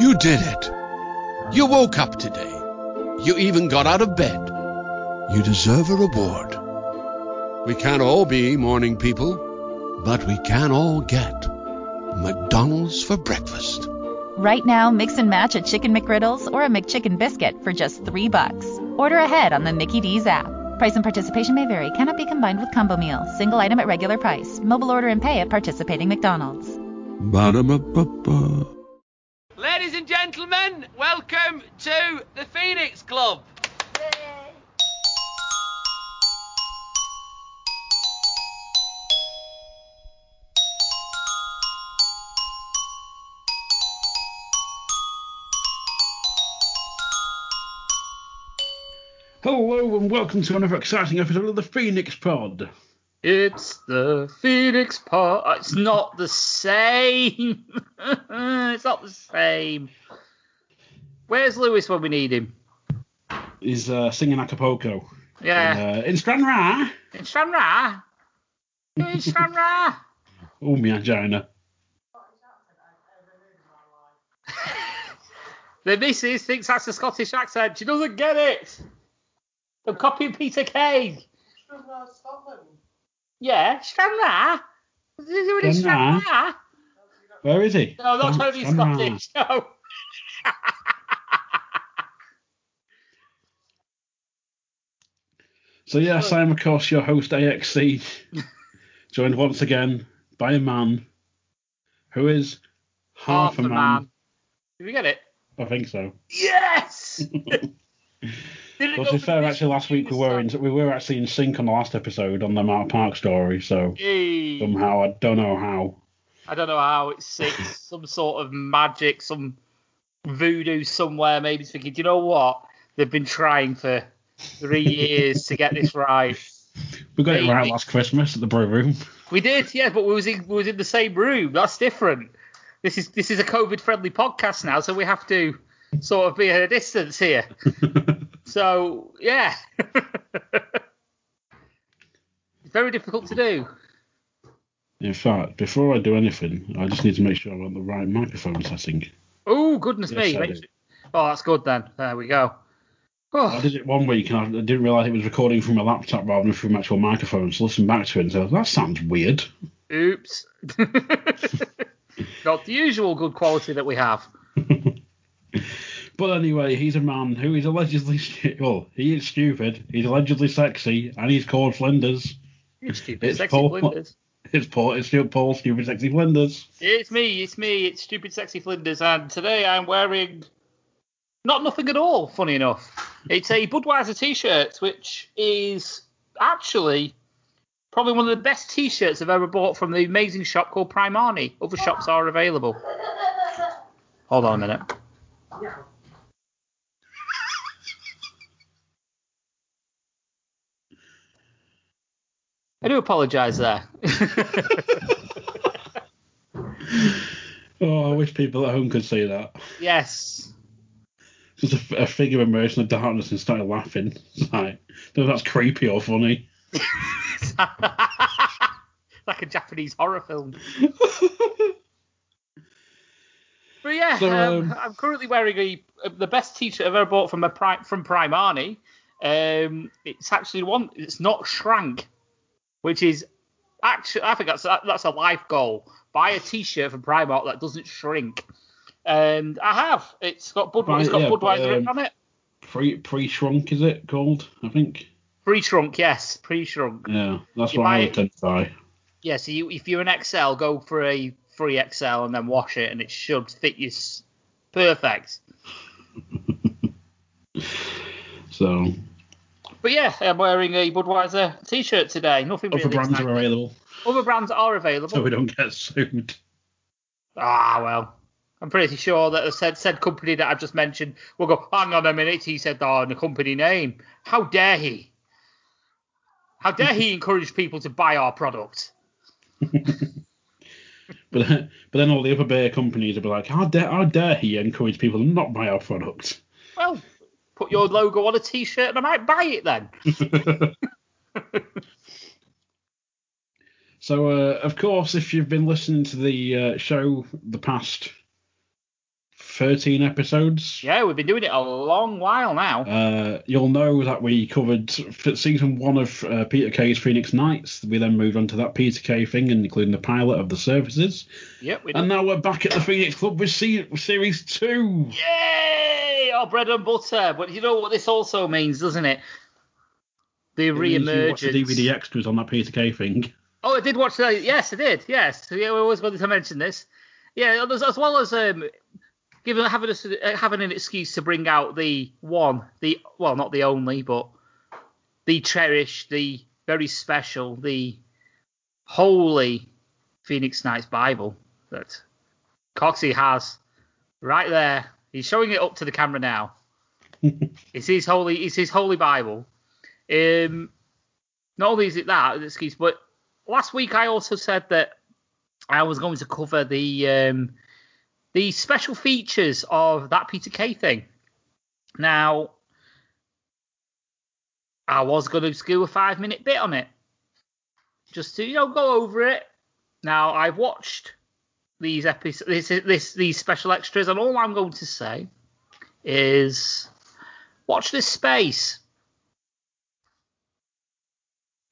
You did it. You woke up today. You even got out of bed. You deserve a reward. We can't all be morning people, but we can all get McDonald's for breakfast. Right now, mix and match a Chicken McGriddles or a McChicken biscuit for just three bucks. Order ahead on the Mickey D's app. Price and participation may vary. Cannot be combined with combo meal. Single item at regular price. Mobile order and pay at participating McDonald's. Ba-da-ba-ba-ba. Ladies and gentlemen, welcome to the Phoenix Club. Hello and welcome to another exciting episode of the Phoenix Pod. It's the Phoenix Pod. It's not the same. it's not the same. Where's Lewis when we need him? He's uh, singing Acapulco. Yeah. In, uh, in Stranraer. In Stranraer. In Stranraer. Oh, my angina. the missus thinks that's a Scottish accent. She doesn't get it. I'm copying Peter Kay. Yeah, Stranraer. Is he doing it Stranraer? Stranraer? Where is he? No, not totally. Scottish. No. So, yes, I am, of course, your host, AXC, joined once again by a man who is half, a man. Did we get it? I think so. Yes. Well, to be fair, actually, last week we were in, we were actually in sync on the last episode on the Mount Park story, so somehow, I don't know how. I don't know how it's six, some sort of magic, some voodoo somewhere. Maybe it's thinking, do you know what? They've been trying for three years to get this right. We got it right last Christmas at the brew room. We did, yeah, but we was in we was in the same room. That's different. This is this is a COVID friendly podcast now, so we have to sort of be at a distance here. So yeah, it's very difficult to do. In fact, before I do anything, I just need to make sure I'm on the right microphone setting. Oh goodness Yes, me! I sure- Oh, that's good then. There we go. I Oh, did it one week and I I didn't realise it was recording from a laptop rather than from an actual microphone. So I listened back to it and said, that sounds weird. oops. Not the usual good quality that we have. But anyway, he's a man who is allegedly, stu- well, he is stupid, he's allegedly sexy, and he's called Flinders. You stupid It's sexy Paul. Flinders. It's Paul, it's Stu- Paul, stupid sexy Flinders. It's me, it's me, it's stupid sexy Flinders, and today I'm wearing not nothing at all. Funny enough, it's a Budweiser T-shirt, which is actually probably one of the best T-shirts I've ever bought from the amazing shop called Primani. Other shops are available. Hold on a minute. I do apologise there. Oh, I wish people at home could see that. yes. Just a figure emerged in the darkness and started laughing. It's like, no, that's creepy or funny. like a Japanese horror film. But yeah, So, um, um, I'm currently wearing a, the best T-shirt I've ever bought from a from Primani. Um, it's actually one. It's not shrank, which is actually I think that's that's a life goal. Buy a T-shirt from Primark that doesn't shrink. And I have. It's got Bud. Right, it's got yeah, Budweiser um, on it. Pre pre shrunk is it called? I think. Pre-shrunk, yes, pre-shrunk. Yeah, that's You what I buy would it- tend to buy. Yeah, so you, if you're an XL, go for a free XL and then wash it, and it should fit you perfect. So But yeah, I'm wearing a Budweiser T-shirt today. Nothing other really. brands are available, Other brands are available. so we don't get sued. Ah, well, I'm pretty sure that the said said company that I've just mentioned will go. Hang on a minute, he said oh, the company name. How dare he? How dare he encourage people to buy our product? But then, but then all the other beer companies will be like, how dare, how dare he encourage people to not buy our product? Well, put your logo on a T-shirt and I might buy it then. So, uh, of course, if you've been listening to the uh, show the past 13 episodes. Yeah, we've been doing it a long while now. Uh, you'll know that we covered season one of uh, Peter Kay's Phoenix Nights. We then moved on to that Peter Kay thing, including the pilot of the services. yep, we And now we're back at the Phoenix Club with se- series two. Yay! Our bread and butter. But you know what this also means, doesn't it? The It watch the DVD extras on that Peter Kay thing. Oh, I did watch that. Yes, I did. Yes, yeah, we always wanted to mention this. Yeah, as, well as um, giving having uh, having an excuse to bring out the one, the well, not the only, but the cherished, the very special, the holy Phoenix Nights Bible that Coxie has right there. He's showing it up to the camera now. it's his holy, it's his holy Bible. Um, not only is it that an excuse, but last week I also said that I was going to cover the um, the special features of that Peter Kay thing. Now, I was going to do a five minute bit on it, just to you know go over it. Now I've watched these episodes, this, this these special extras, and all I'm going to say is watch this space.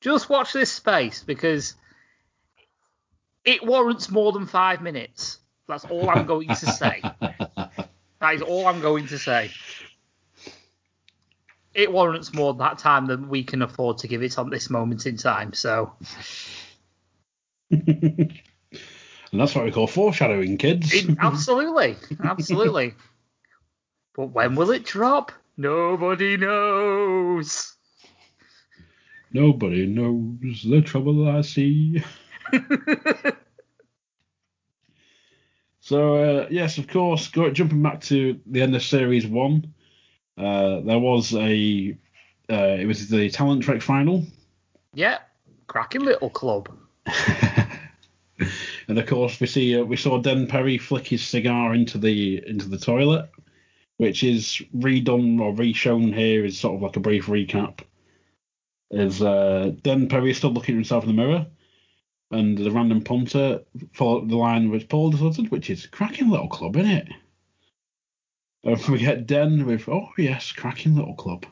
Just watch this space because it warrants more than five minutes. That's all I'm going to say. That is all I'm going to say. It warrants more that time than we can afford to give it on this moment in time. So And that's what we call foreshadowing, kids. it- absolutely, absolutely. But when will it drop? Nobody knows. Nobody knows the trouble I see. So uh, yes, of course, go, jumping back to the end of series one, uh, there was a uh, it was the talent trek final, yeah, cracking little club. and of course we see uh, we saw Den Perry flick his cigar into the into the toilet, which is redone or reshown here is sort of like a brief recap. Is uh, Den Perry still looking at himself in the mirror, and the random punter followed the line which Paul uttered, which is cracking little club, isn't it? And we get Den with oh yes, cracking little club.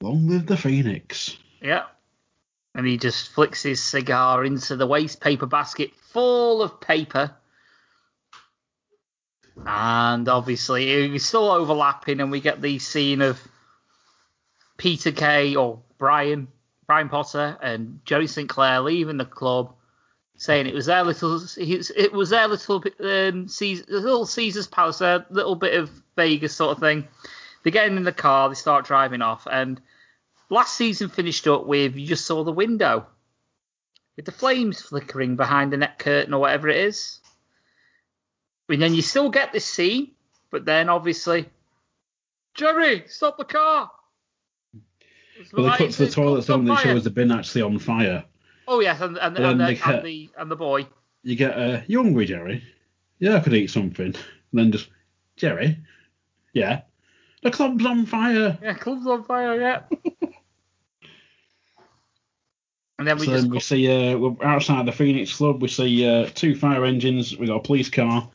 Long live the Phoenix. Yeah. And he just flicks his cigar into the waste paper basket full of paper. And obviously, it's still overlapping, and we get the scene of Peter Kay or Brian, Brian Potter, and Jerry Sinclair leaving the club, saying it was their little, it was their little, um, Caesar, little Caesar's Palace, their little bit of Vegas sort of thing. They get in the car, they start driving off, and last season finished up with you just saw the window with the flames flickering behind the net curtain or whatever it is. And then you still get this scene, but then obviously, Jerry, stop the car. Well, they cut to the toilet, don't they? Shows the bin actually on fire. Oh yes, and, and, And and, the, get- and the and the boy. You get uh, you hungry, Jerry? Yeah, I could eat something. And then just Jerry, yeah, the club's on fire. Yeah, club's on fire. Yeah. and then we so just then we see uh, we're outside the Phoenix Club. We see uh, two fire engines. We got a police car.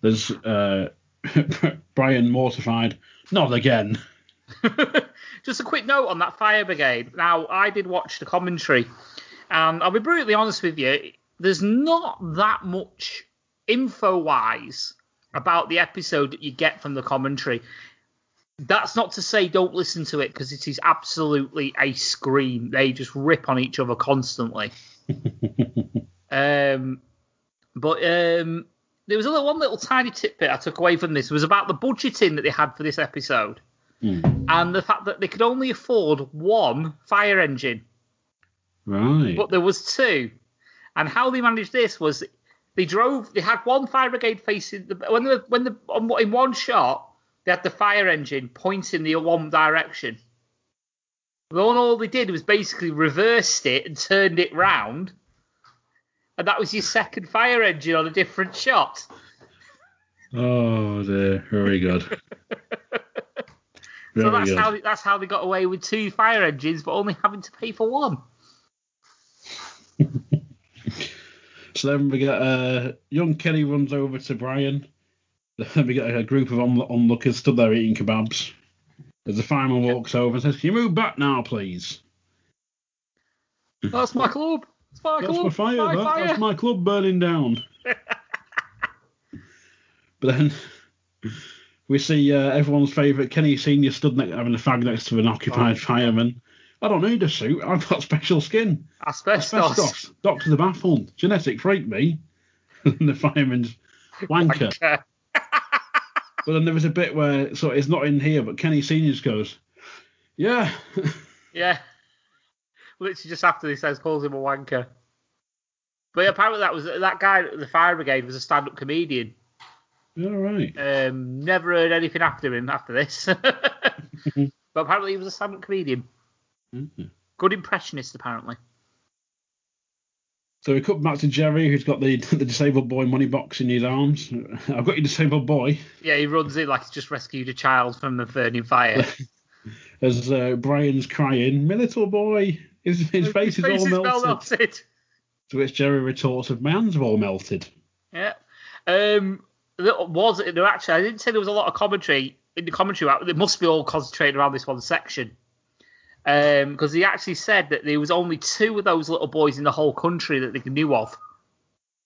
There's uh, Brian mortified. Not again. Just a quick note on that fire brigade. Now, I did watch the commentary, and I'll be brutally honest with you. There's not that much info-wise about the episode that you get from the commentary. That's not to say don't listen to it because it is absolutely a scream. They just rip on each other constantly. um, but um, there was a little, one little tiny tidbit I took away from this. It was about the budgeting that they had for this episode and the fact that they could only afford one fire engine, Right. but there was two. And how they managed this was they drove. They had one fire brigade facing the when the when the in one shot they had the fire engine pointing the one direction. Then all they did was basically reversed it and turned it round, and that was your second fire engine on a different shot. oh dear. Very good. So that's good. how that's how they got away with two fire engines, but only having to pay for one. So then we get uh, young Kenny runs over to Brian we get a group of on- onlookers stood there eating kebabs. As the fireman walks over and says, Can you move back now, please? That's my club. That's my That's club. my fire, My that. fire. That's my club burning down. but then we see uh, everyone's favourite Kenny Senior stood next, having a fag next to an occupied Oh. fireman. I don't need a suit. I've got special skin. Asbestos. Asbestos. Doctor the baffled. Genetic freak me. and the fireman's wanker. Wanker. But then there was a bit where so it's not in here, but Kenny Seniors goes, "Yeah, Yeah. Literally just after he says calls him a wanker. But apparently that was that guy at the fire brigade was a stand-up comedian. all right." Um, never heard anything after him after this. but apparently he was a stand-up comedian. Mhm. Good impressionist apparently. So we cut back to Jerry, who's got the the disabled boy money box in his arms. I've got your disabled boy. Yeah, he runs it like he's just rescued a child from the burning fire. As uh, Brian's crying, my little boy, his, his face is all melted. melted. To which Jerry retorts, "My hands have all melted." Yeah. Um, was there actually? I didn't say there was a lot of commentary in the commentary. It must be all concentrated around this one section. Um, because he actually said that there was only two of those little boys in the whole country that they knew of.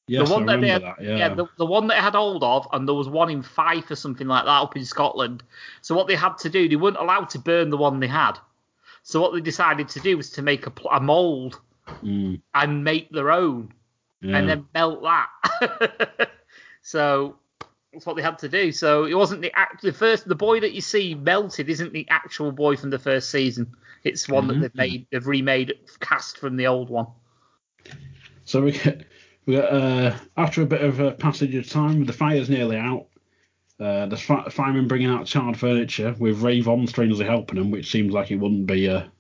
Yes, the one I that they had, that. Yeah. the, the one that they had hold of, and there was one in Fife or something like that up in Scotland. So what they had to do, they weren't allowed to burn the one they had. So what they decided to do was to make a, a mold Mm, and make their own yeah. and then melt that. so that's what they had to do. So it wasn't the act the first the boy that you see melted isn't the actual boy from the first season. It's one that they've made they've remade cast from the old one. So we get we get uh, after a bit of a passage of time, the fire's nearly out. Uh, the fi- firemen bringing out charred furniture with Ray Von strangely helping them, which seems like it wouldn't be a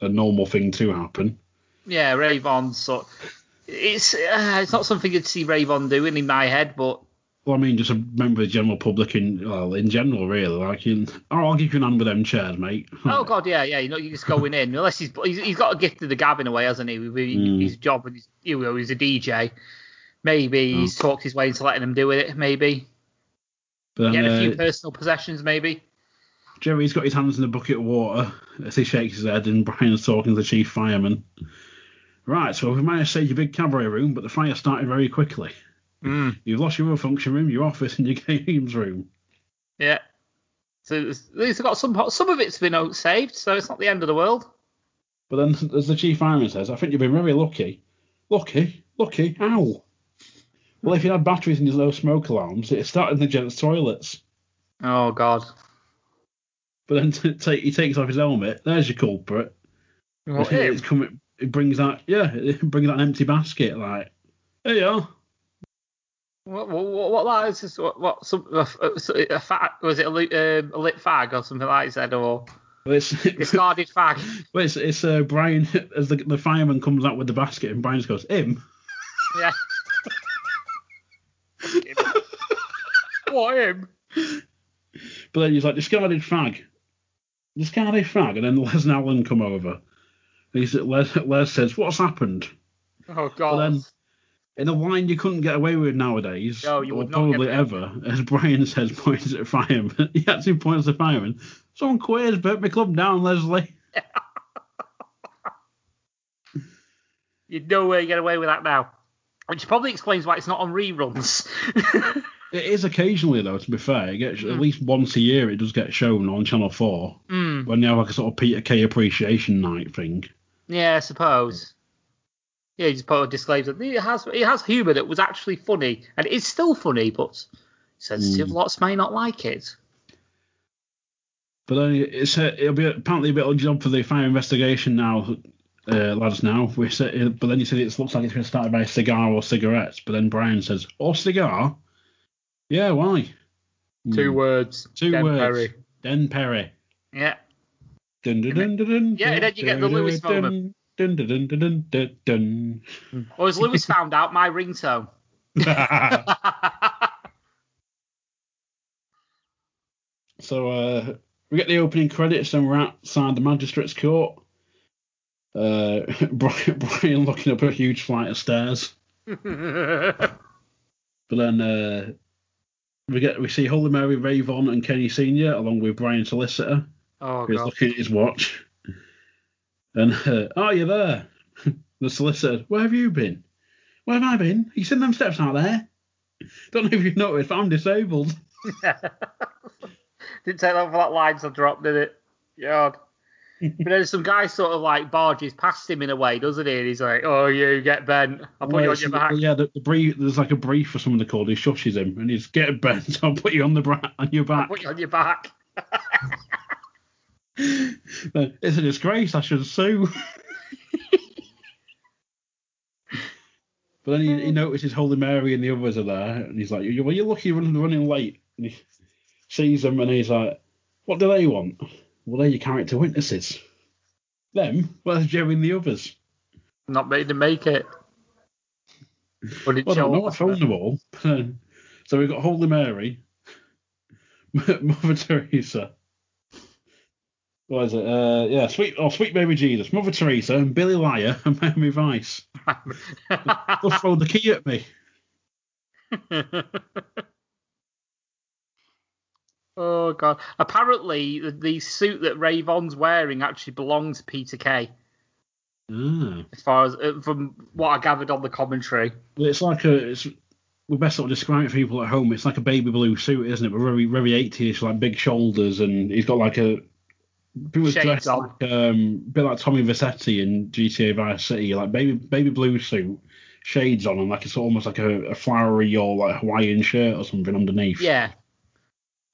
a normal thing to happen. Yeah, Ray sort it's uh, it's not something you'd see Ray Von doing in my head, but Well, I mean, just a member of the general public in well, in general, really. Like, in, oh, I'll give you an hand with them chairs, mate. oh god, yeah, yeah, you know, you're just going in unless he's he's, he's got a gift of the gab in a way, hasn't he? With Mm. his job and his, you know, he's a DJ. Maybe Mm. he's talked his way into letting them do it. Maybe But a few uh, personal possessions, maybe. Jerry's got his hands in a bucket of water as he shakes his head, and Brian's talking to the chief fireman. Right, so we managed to save your big cabaret room, but the fire started very quickly. Mm. You've lost your function room, your office, and your games room. Yeah. So it's- they've got some some of it's been saved, so it's not the end of the world. But then, as the chief fireman says, I think you've been very lucky. Lucky? Lucky? How? Well, if you had batteries in your low smoke alarms, it started in the gents' toilets. Oh God. But then t- take, he takes off his helmet. There's your culprit. What, It's coming. It brings that. Yeah, it brings that empty basket. Like, there you are. What, what, what that is? What, what some a, a, a fag, was it a, lit- um, a lit fag or something like that, or Well, it's, discarded fag? well, it's, it's uh, Brian as the, the fireman comes out with the basket, and Brian just goes, him. Yeah. what him? But then he's like, discarded fag. Discarded fag. And then Les and Alan come over. And he's, Les, Les says, what's happened? Oh But God. then, in a wine you couldn't get away with nowadays, No, you or would probably ever, as Brian says, points at fireman. he actually points at fireman. Someone queers, burnt my club down, Leslie. You'd no way get away with that now. Which probably explains why it's not on reruns. It is occasionally, though, to be fair. It gets, Mm. At least once a year, it does get shown on Channel 4 Hmm. when they have like a sort of Peter Kay appreciation night thing. Yeah, I suppose. Yeah, he just put a disclaimer. that It has it has humour that was actually funny, and it is still funny, but sensitive Mm. lots may not like it. But then it's uh, it'll be apparently a bit of a job for the fire investigation now, uh, lads. Now we said, but then you said it looks like it's been started by a cigar or cigarettes. But then Brian says, "Or cigar? Yeah, why? Two Hmm. words. Two Den words. Perry. Den Perry. Yeah. Dun, dun, dun, dun, dun, Yeah, and then you get the Lewis moment. Dun, dun, dun, dun, dun, dun, Or as Lewis found out, my ringtone. so uh, we get the opening credits and we're outside the magistrate's court. Uh, Brian, Brian looking up a huge flight of stairs. But then uh, we get we see Holy Mary, Ray Von, and Kenny Senior along with Brian Solicitor, Oh who's god. looking at his watch. And uh, oh, you're there. the solicitor, where have you been? Where have I been? You seen them steps out there? Don't know if you've noticed, but I'm disabled. Didn't take long for that line to drop, did it? God. but then some guy sort of like barges past him in a way, doesn't he? And he's like, "Oh, you get bent. I'll put you on your back." Yeah, the, the brief, there's like a brief for someone to call. He shushes him and he's get bent. I'll put you on the bra- on your I'll back. put you on your back. It's a disgrace. I should sue. but then he, he notices Holy Mary and the others are there, and he's like, "Well, you're lucky you're running, running late." And he sees them, and he's like, "What do they want?" Well, they're your character witnesses. Them? Where's Jerry and the others? Not made to make it. Well, I don't showed- know. I phoned them all. so we've got Holy Mary, Mother Teresa. What is it? Uh, yeah, sweet, oh, sweet baby Jesus, Mother Teresa, and Billy Liar and Miami Vice. They'll throw the key at me. oh god! Apparently, the, the suit that Ray Von's wearing actually belonged to Peter Kay. Ah. As far as uh, from what I gathered on the commentary. It's like a. It's, we best sort of describe it for people at home. It's like a baby blue suit, isn't it? But very, very 80ish, like big shoulders, and he's got like a. Was Shades dressed on. like um, a bit like Tommy Vercetti in GTA Vice City, like baby baby blue suit, shades on, and like it's almost like a, a flowery or like Hawaiian shirt or something underneath. Yeah.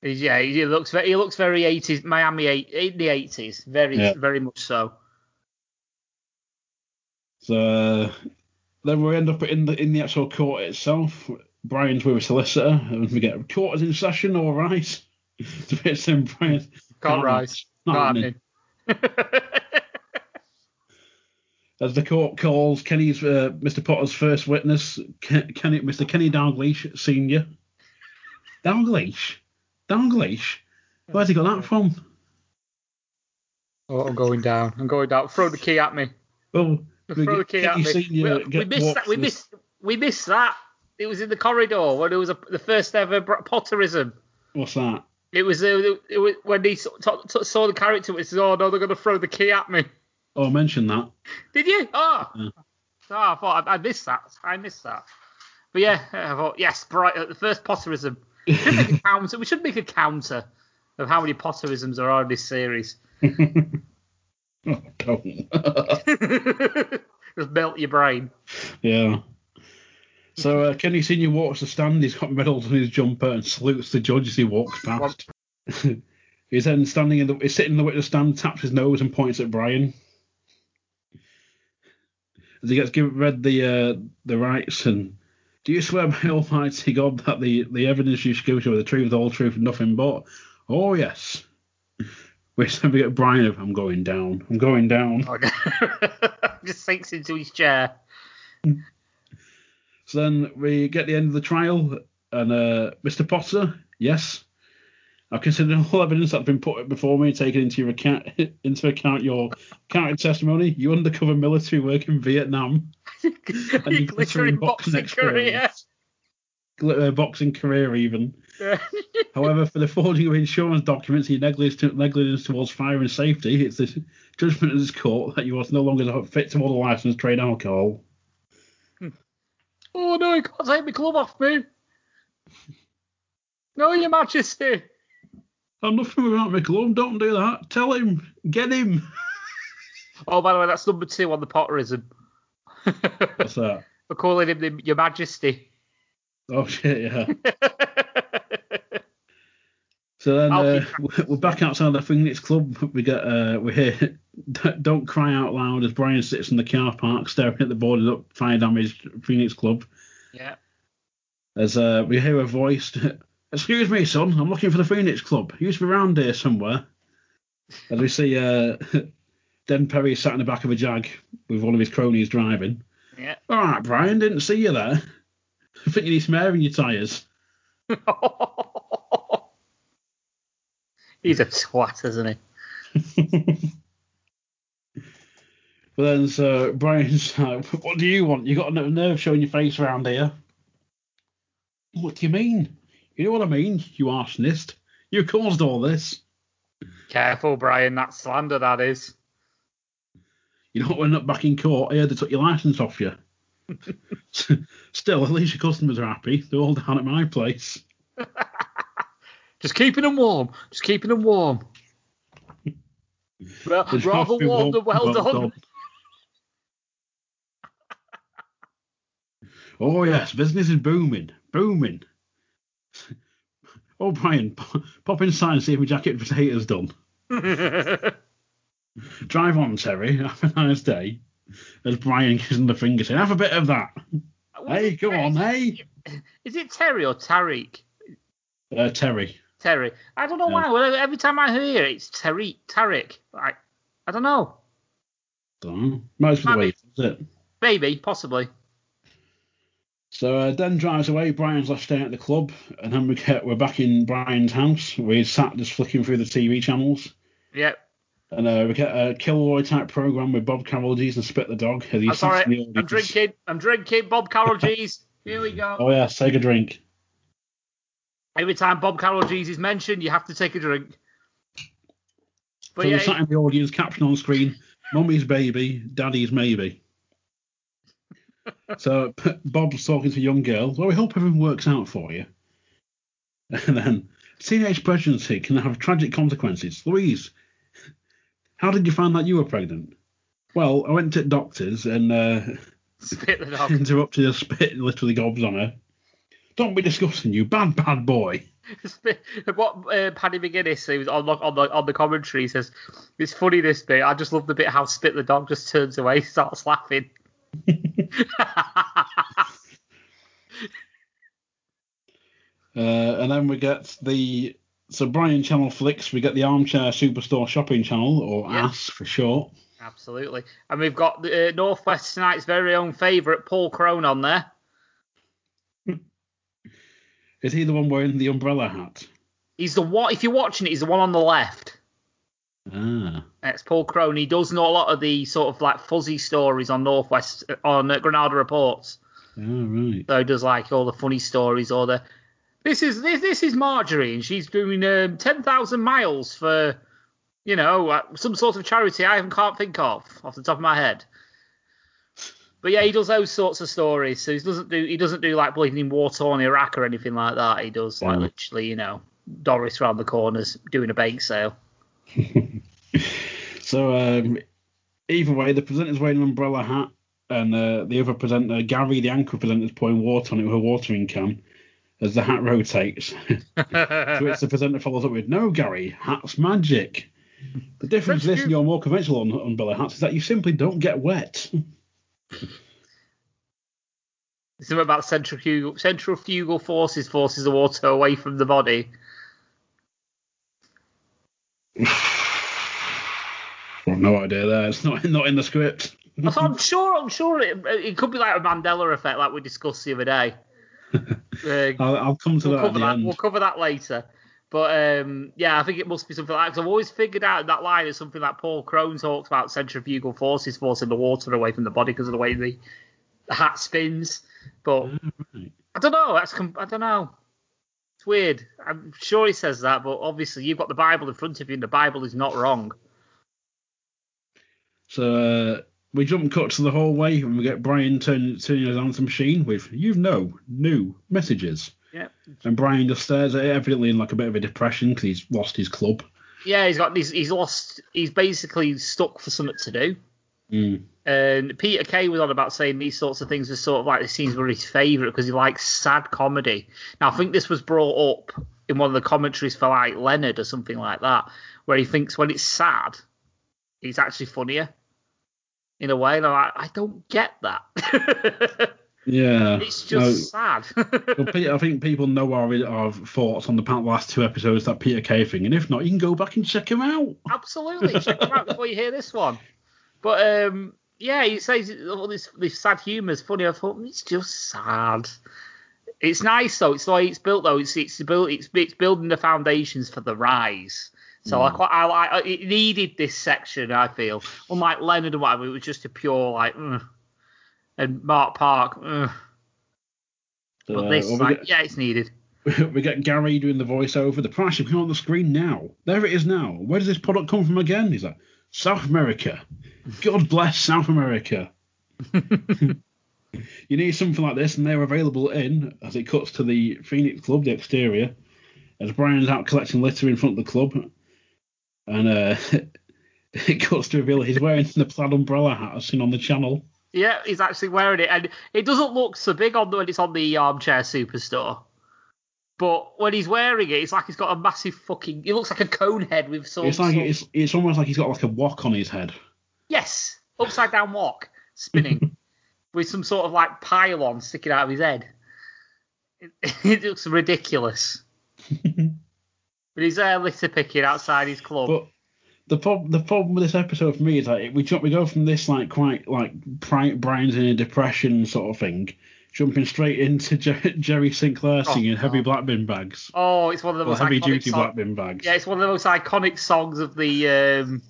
Yeah, he looks very, he looks very 80s Miami eight, in the 80s, very Yeah. very much so. So then we end up in the in the actual court itself. Brian's with a solicitor, and we get court is in session. All right. It's a bit sim Brian. Can't rise. Not Not happening. happening. As the court calls Kenny's uh, Mr. Potter's first witness, Ken, Kenny, Mr. Kenny Dalglish Senior. Dalglish, Dalglish. Where's he got that from? oh, I'm going down. I'm going down. Throw the key at me. Well, we Throw the get key at me. Senior we, we missed that. We missed. We missed that. It was in the corridor when it was a, the first ever Potterism. What's that? It was, uh, it was when he saw, t- saw the character. It says, "Oh no, they're going to throw the key at me." Oh, mention that. Did you? Oh, Yeah. oh I thought I, I missed that. I missed that. But yeah, I thought yes, bright. Uh, the first Potterism. We should make a counter. We should make a counter of how many Potterisms there are in this series. Oh, don't. Just melt your brain. yeah. So uh, Kenny Senior walks the stand. He's got medals on his jumper and salutes the judge as he walks past. he's then standing in the. He's sitting in the witness stand, taps his nose and points at Brian. As he gets given read the uh, the rights and. Do you swear by Almighty God that the, the evidence you give to are the truth, the truth, nothing but? Oh yes. Which then we get Brian. I'm going down. I'm going down. Oh, Just sinks into his chair. So then we get the end of the trial, and uh, Mr. Potter, yes, I consider all evidence that's been put before me taken into your account into account your counted testimony. You undercover military work in Vietnam, and Your you glittering boxing career. gl- uh, boxing career even. However, for the forging of insurance documents, your negligence, negligence towards fire and safety, it's the judgment of this court that you are no longer fit to hold a license to trade alcohol. Oh no, you can't take my glove off me. No, Your Majesty. I'm nothing without my glove. Don't do that. Tell him. Get him. Oh, by the way, that's number two on the Potterism. What's that? We're calling him the, Your Majesty. Oh shit, yeah. So then uh, we're- back outside the Phoenix Club. We get uh, we hear "Don't cry out loud" as Brian sits in the car park staring at the boarded up fire damaged Phoenix Club. Yeah. As uh, we hear a voice, "Excuse me, son, I'm looking for the Phoenix Club. He used to be around here somewhere." As we see uh, Den Perry sat in the back of a Jag with one of his cronies driving. Yeah. All right, Brian, didn't see you there. I think you need some air in your tyres. He's a twat, isn't he? But then so Brian's like, what do you want? You got a nerve showing your face around here. What do you mean? You know what I mean, you arsonist? You caused all this. Careful, Brian. That's slander. That is. You don't end up back in court. I heard they took your license off you. Still, at least your customers are happy. They're all down at my place. Just keeping them warm. Just keeping them warm. Ra- Rather be warm than well, done. Oh yes, business is booming, booming. Oh Brian, pop inside and see if my jacket potatoes done. Drive on, Terry. Have a nice day. As Brian gives him the finger, saying, "Have a bit of that." Hey, go on, hey. Is it Terry or Tariq? Uh, Terry. Terry. I don't know Yeah. why. Every time I hear it, it's Tariq. Tariq. I, I don't know. Dunno. Might be the way, is it? Maybe, possibly. So uh, Den drives away. Brian's left staying at the club, and then we get we're back in Brian's house. We're sat just flicking through the TV channels, Yep. and uh, we get a Kilroy type program with Bob Carolgees and Spit the Dog. I'm sorry. I'm drinking. I'm drinking. Bob Carolgees. Here we go. Oh yeah, take a drink. Every time Bob Carolgees is mentioned, you have to take a drink. But so yeah, sat in the audience, caption on screen: "Mummy's baby, Daddy's maybe." so Bob's talking to a young girl. Well, we hope everything works out for you. And then teenage pregnancy can have tragic consequences. Louise, how did you find out you were pregnant? Well, I went to doctors and uh, spit the dog. interrupted her spit, literally gobs on her. Don't be disgusting, you bad, bad boy. What uh, Paddy McGuinness was on the, on the on the commentary says it's funny this bit. I just love the bit how Spit the dog just turns away, starts laughing. Uh, and then we get the so Brian Channel flicks. We get the Armchair Superstore Shopping Channel, or Yeah. ASS for short. Absolutely, and we've got the uh, Northwest tonight's very own favourite Paul Crone on there. Is he the one wearing the umbrella hat? He's the one. If you're watching it, he's the one on the left. Ah, It's Paul Crone. He does know a lot of the sort of like fuzzy stories on Northwest on uh, Granada Reports. ah, right. So he does like all the funny stories or the this is this this is Marjorie and she's doing um, ten thousand miles for you know uh, some sort of charity I even can't think of off the top of my head. But yeah, he does those sorts of stories. So he doesn't do he doesn't do like bleeding in war torn Iraq or anything like that. He does like Mm. literally you know Doris round the corners doing a bake sale. So um, either way, the presenter's wearing an umbrella hat, and uh, the other presenter, Gary, the anchor presenter, is pouring water on it with a watering can as the hat rotates. to which the presenter follows up with, "No, Gary, hat's magic." The difference with this and your more conventional umbrella hats is that you simply don't get wet. Something about centrifugal centrifugal forces forces the water away from the body. I've no idea there. It's not not in the script. So I'm sure, I'm sure it, it could be like a Mandela effect, like we discussed the other day. Uh, I'll, I'll come to we'll that at cover the that. end. We'll cover that later. But um, yeah, I think it must be something like. Cause I've always figured out that line is something like Paul Crone talks about centrifugal forces forcing the water away from the body because of the way the, the hat spins. But right. I don't know. That's com- I don't know. It's weird. I'm sure he says that, but obviously you've got the Bible in front of you, and the Bible is not wrong. So uh, we jump cut to the hallway and we get Brian turn, turning his answer machine with "You've no new messages." Yeah. And Brian just stares at it, evidently in like a bit of a depression because he's lost his club. Yeah, he's got. He's, he's lost. He's basically stuck for something to do. Mm. And Peter Kay was on about saying these sorts of things are sort of like the scenes were his favourite because he likes sad comedy. Now I think this was brought up in one of the commentaries for like Leonard or something like that, where he thinks when it's sad, it's actually funnier in a way. And I'm like, I don't get that. Yeah, it's just sad. No, well, Peter, I think people know our, our thoughts on the last two episodes that Peter Kay thing, and if not, you can go back and check him out. Absolutely, check him out before you hear this one. But um, yeah, he says all this this sad humour is funny. I thought it's just sad. It's nice though. It's the way it's built though. It's it's built. It's, it's building the foundations for the rise. So I quite I like it needed this section. I feel unlike Leonard and whatever, it was just a pure like. "Ugh." And Mark Park. ugh. But Uh, this, well, like, get- yeah, it's needed. we get Gary doing the voiceover. The price is on the screen now. There it is now. Where does this product come from again? He's like, South America. God bless South America. you need something like this, and they're available in, as it cuts to the Phoenix Club, the exterior, as Brian's out collecting litter in front of the club. And uh, it cuts to reveal he's wearing the plaid umbrella hat I've seen on the channel. Yeah, he's actually wearing it, and it doesn't look so big on when it's on the armchair superstore. But when he's wearing it, it's like he's got a massive fucking. It looks like a cone head with some. It's like some- it's it's almost like he's got like a wok on his head. yes, upside down walk, spinning, with some sort of like pylon sticking out of his head. It, it looks ridiculous. but he's there litter picking outside his club. But the problem the problem with this episode for me is like we jump we go from this like quite like Bri- Brian's in a depression sort of thing, jumping straight into Jer- Jerry Sinclair Oh, singing heavy black bin bags. oh, it's one of the most heavy duty songs. black bin bags. Yeah, it's one of the most iconic songs of the um,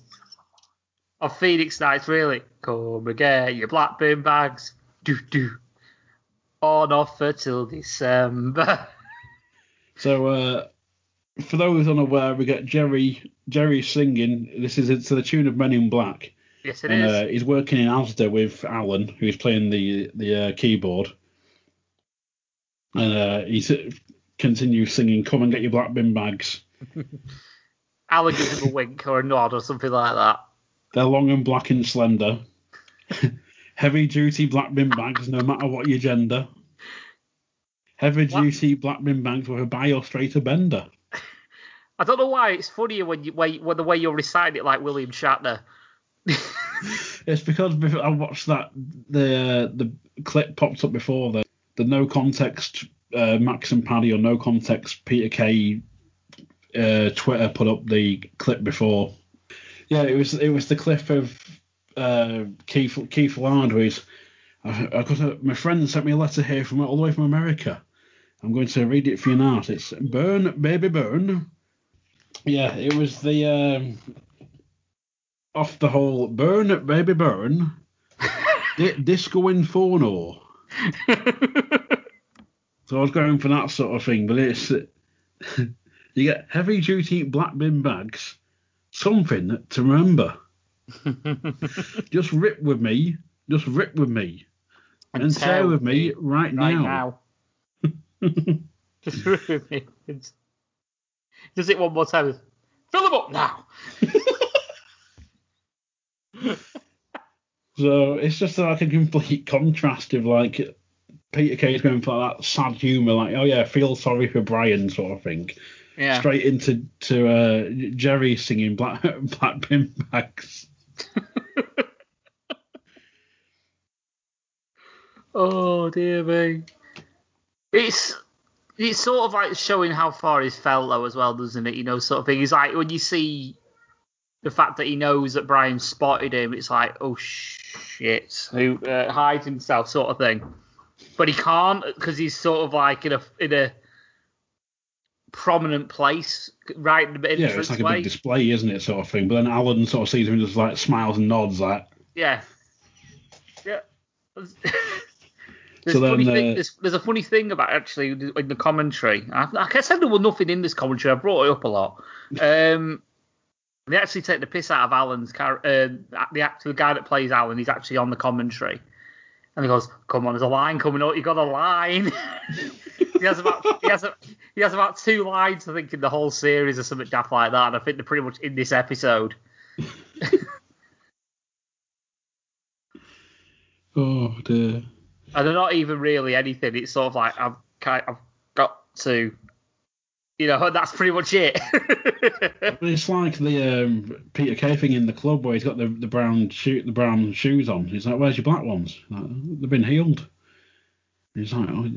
of Phoenix Nights, really. Come and get your black bin bags, do do, on offer till December. So uh, for those unaware, we get Jerry Jerry singing. This is to the tune of Men in Black. yes, it and is. uh, he's working in Asda with Alan, who's playing the the uh, keyboard, and uh, he continues singing "Come and get your black bin bags." Alan gives him a wink or a nod or something like that. They're long and black and slender, heavy duty black bin bags, no matter what your gender. Heavy duty black bin bags with a bi or straighter bender. I don't know why it's funnier when you when, when the way you recite it like William Shatner. It's because I watched that the the clip popped up before the the no context uh, Max and Paddy or no context Peter Kay uh, Twitter put up the clip before. Yeah, it was it was the clip of uh, Keith Keith Lard where he's I, I got a, my friend sent me a letter here from all the way from America. I'm going to read it for you now. It's burn baby burn. Yeah, it was the um, off the whole burn baby burn. Di- Disco Inferno. So I was going for that sort of thing, but it's you get heavy duty black bin bags, something to remember. just rip with me, just rip with me, and, tear with me right, right now. now. Just ruin me. Does it one more time. Fill them up now. So it's just like a complete contrast of like Peter Kay's going for that sad humour, like oh yeah, feel sorry for Brian sort of thing. Yeah. Straight into to uh, Jerry singing black black bin bags. Oh dear me. It's it's sort of like showing how far he's fell though as well, doesn't it? You know, sort of thing. He's like when you see the fact that he knows that Brian spotted him, it's like, oh shit, who uh, hides himself, sort of thing. But he can't because he's sort of like in a in a prominent place, right in the Yeah, it's like a big display, isn't it, sort of thing. But then Alan sort of sees him and just like smiles and nods, like Yeah. Yeah. There's, So then, thing, uh, there's, there's a funny thing about actually in the commentary. I, I guess there was nothing in this commentary. I brought it up a lot. Um, they actually take the piss out of Alan's char- uh, the actor, the guy that plays Alan. He's actually on the commentary, and he goes, "Come on, there's a line coming up. You got a line." he has about he has a, he has about two lines, I think, in the whole series or something daft like that. And I think they're pretty much in this episode. oh dear. And they're not even really anything. It's sort of like I've kind I've got to, you know, that's pretty much it. It's like the um, Peter Kay thing in the club where he's got the, the brown shoe the brown shoes on. He's like, "Where's your black ones? Like, They've been healed." He's like, oh,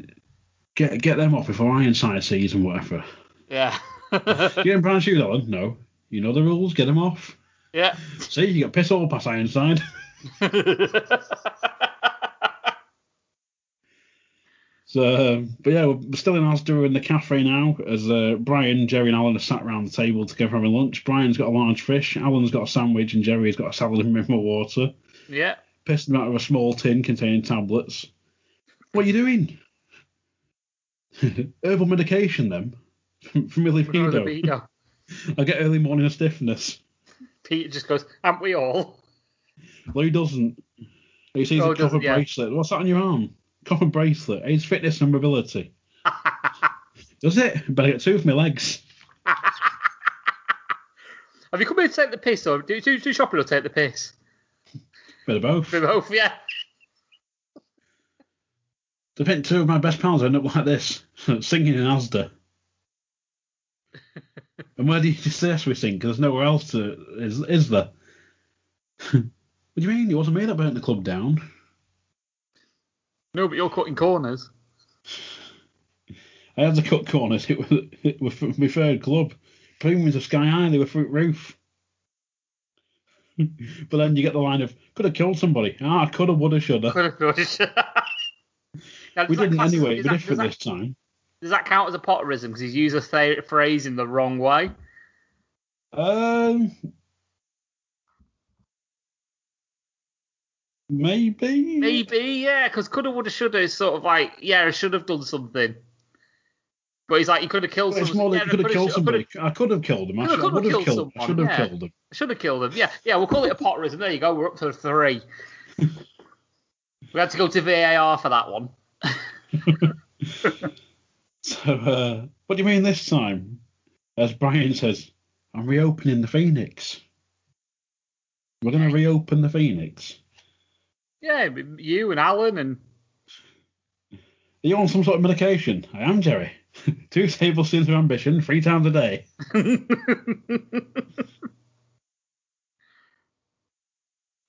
"Get get them off before Ironside sees and whatever." yeah, You getting brown shoes, Alan? No. You know the rules. Get them off. yeah. See, you got piss all past Ironside. So, but yeah, we're still in Asda in the cafe now as uh, Brian, Jerry, and Alan are sat around the table together having lunch. Brian's got a large fish, Alan's got a sandwich, and Jerry's got a salad and mineral water. yeah. Pissed them out of a small tin containing tablets. What are you doing? Herbal medication, then, from my For the libido. libido. I get early morning stiffness. Peter just goes, aren't we all? Well, he doesn't. He sees Oh, a copper yeah. bracelet. What's that on your arm? Copper bracelet. Aids fitness and mobility. Does it? Better get two for my legs. Have you come here to take the piss or do do, do shopping or take the piss? Bit of both. For both, yeah. I think two of my best pals end up like this, singing in Asda. and where do you suggest we sing? Because there's nowhere else to. Is, is there? what do you mean? It wasn't me that burnt the club down. No, but you're cutting corners. I had to cut corners. It was, it was from my third club. Premiums are sky high. They were through the roof. but then you get the line of could have killed somebody. Ah, coulda, woulda, shoulda. Now, We does that didn't class- anyway. Be that- different this time. does that count as a Potterism because he's used a th- phrase in the wrong way? Um, maybe. Maybe, yeah, because coulda, woulda, shoulda is sort of like, yeah, I should have done something. But he's like, you could have killed Well, someone. yeah, could have killed I should- I coulda- somebody. I could have killed him. I should, coulda killed killed. I should have yeah. killed him. Should have killed him. Yeah, yeah, we'll call it a Potterism. There you go. We're up to three. we had to go to VAR for that one. So, uh, what do you mean this time? As Brian says, I'm reopening the Phoenix. We're going to reopen the Phoenix. Yeah, you and Alan and Are you on some sort of medication? I am, Jerry. Two tablespoons of ambition, three times a day.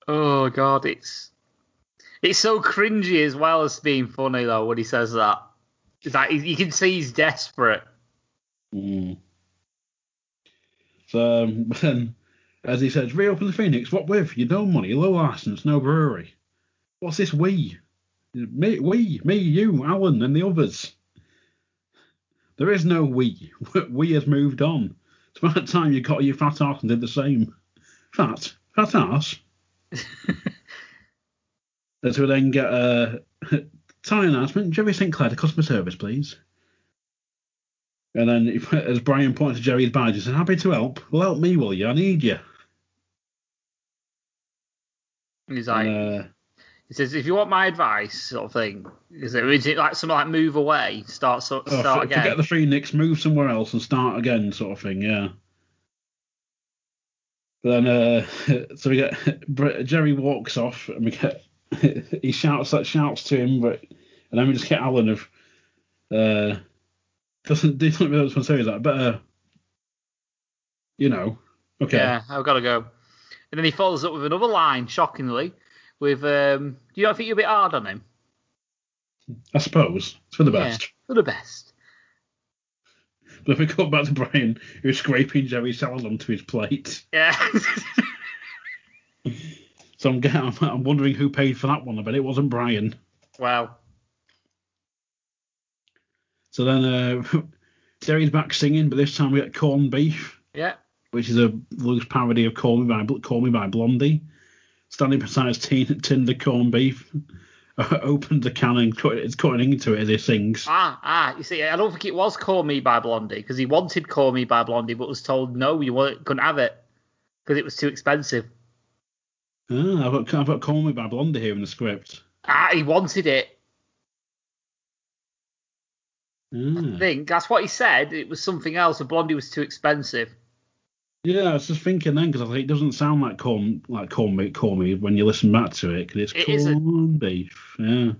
oh god, it's it's so cringy as well as being funny though when he says that. It's like you can see he's desperate. Mm. So, um, then, as he says, reopen the Phoenix. What with? You no money, low license, no brewery. What's this we? Me, we, me, you, Alan, and the others. There is no we. We has moved on. It's about time you got your fat ass and did the same. Fat? Fat ass? As we then get a tie announcement. Jerry St. Clair to customer service, please. And then, if- as Brian points to Jerry's badge, he says, Happy to help. Well, help me, will you? I need you. He's like, Uh, he says, if you want my advice, sort of thing. Is it, is it like something like move away, start so, oh, start for- again? forget the Phoenix, move somewhere else and start again, sort of thing, yeah. Then, uh, so we get Jerry walks off, and we get he shouts that shouts to him, but and then we just get Alan of uh, doesn't do something else to say is that better, you know, okay. Yeah, I've got to go. And then he follows up with another line, shockingly, with, um, do you not think you're a bit hard on him? I suppose it's for the Yeah, best. for the best. But if we come back to Brian, who's scraping Jerry's salad onto his plate. Yeah. So I'm, getting, I'm, I'm wondering who paid for that one. I bet it wasn't Brian. wow. So then uh, Jerry's back singing, but this time we get corned beef, Yeah. which is a loose parody of Call Me by Call Me by Blondie. Standing beside his tin, tin the corned beef, opened the can and cut, it's cutting into it as he sings. Ah, ah. You see, I don't think it was Call Me by Blondie because he wanted Call Me by Blondie, but was told no, you couldn't have it because it was too expensive. Ah, I've got, I've got Call Me by Blondie here in the script. Ah, he wanted it. I Ah. think that's what he said. It was something else. And Blondie was too expensive. Yeah, I was just thinking then because I think it doesn't sound like corn like corn meat, corn meat when you listen back to it because it's It isn't. beef. Yeah.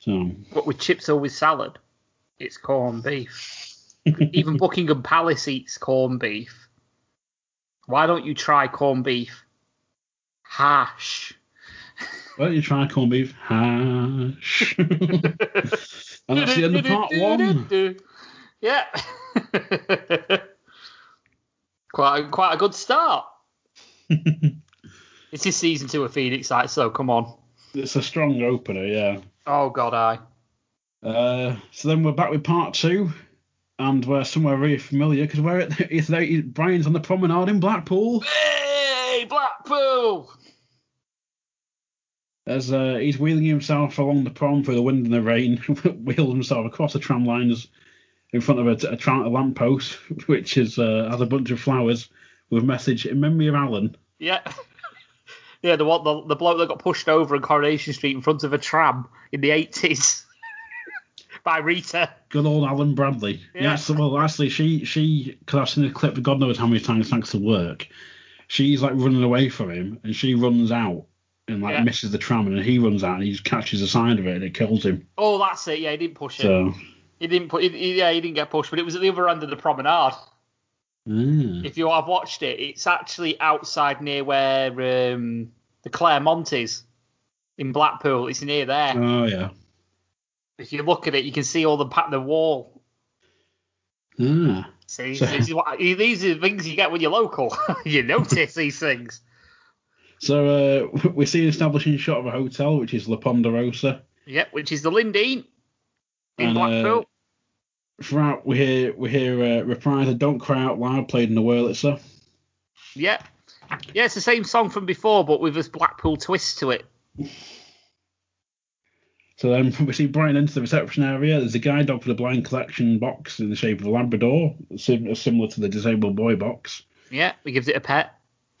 So But with chips or with salad, it's corned beef. Even Buckingham Palace eats corned beef. Why don't you try corned beef hash? why don't you try corned beef hash? and that's the end of part one. Yeah. quite a, quite a good start. It's his season two of Phoenix Nights, so come on. It's a strong opener, yeah. Oh God, I. Uh, so then we're back with part two, and we're somewhere really familiar because we're at it's there, Brian's on the promenade in Blackpool. Hey, Blackpool! as uh, he's wheeling himself along the prom through the wind and the rain, wheels himself across the tram lines in front of a, a, a lamppost, which is uh, has a bunch of flowers with a message in memory of Alan. Yeah. Yeah, the one the, the bloke that got pushed over in Coronation Street in front of a tram in the eighties by Rita. Good old Alan Bradley. Yeah. Yes, well, actually, she she because I've seen the clip God knows how many times thanks to work. She's like running away from him, and she runs out and like Yeah. misses the tram, and he runs out and he just catches the side of it, and it kills him. Oh, that's it. Yeah, he didn't push it. He didn't put. He, yeah, he didn't get pushed, but it was at the other end of the promenade. mm. If you have watched it, it's actually outside near where um, the Claremont is in Blackpool. It's near there. oh yeah. If you look at it, you can see all the the wall. Ah. See, So- this is what, these are things you get when you're local. you notice these things. So uh, we see an establishing shot of a hotel, which is La Ponderosa. Yep, which is the Lyndene in And, uh, Blackpool. Throughout, we hear we hear uh, reprise "Don't Cry Out Loud" played in the Wurlitzer. Yep. Yeah, it's the same song from before, but with this Blackpool twist to it. So then we see Brian enter the reception area. There's a guide dog for the blind collection box in the shape of a Labrador, sim- similar to the disabled boy box. Yeah, he gives it a pet.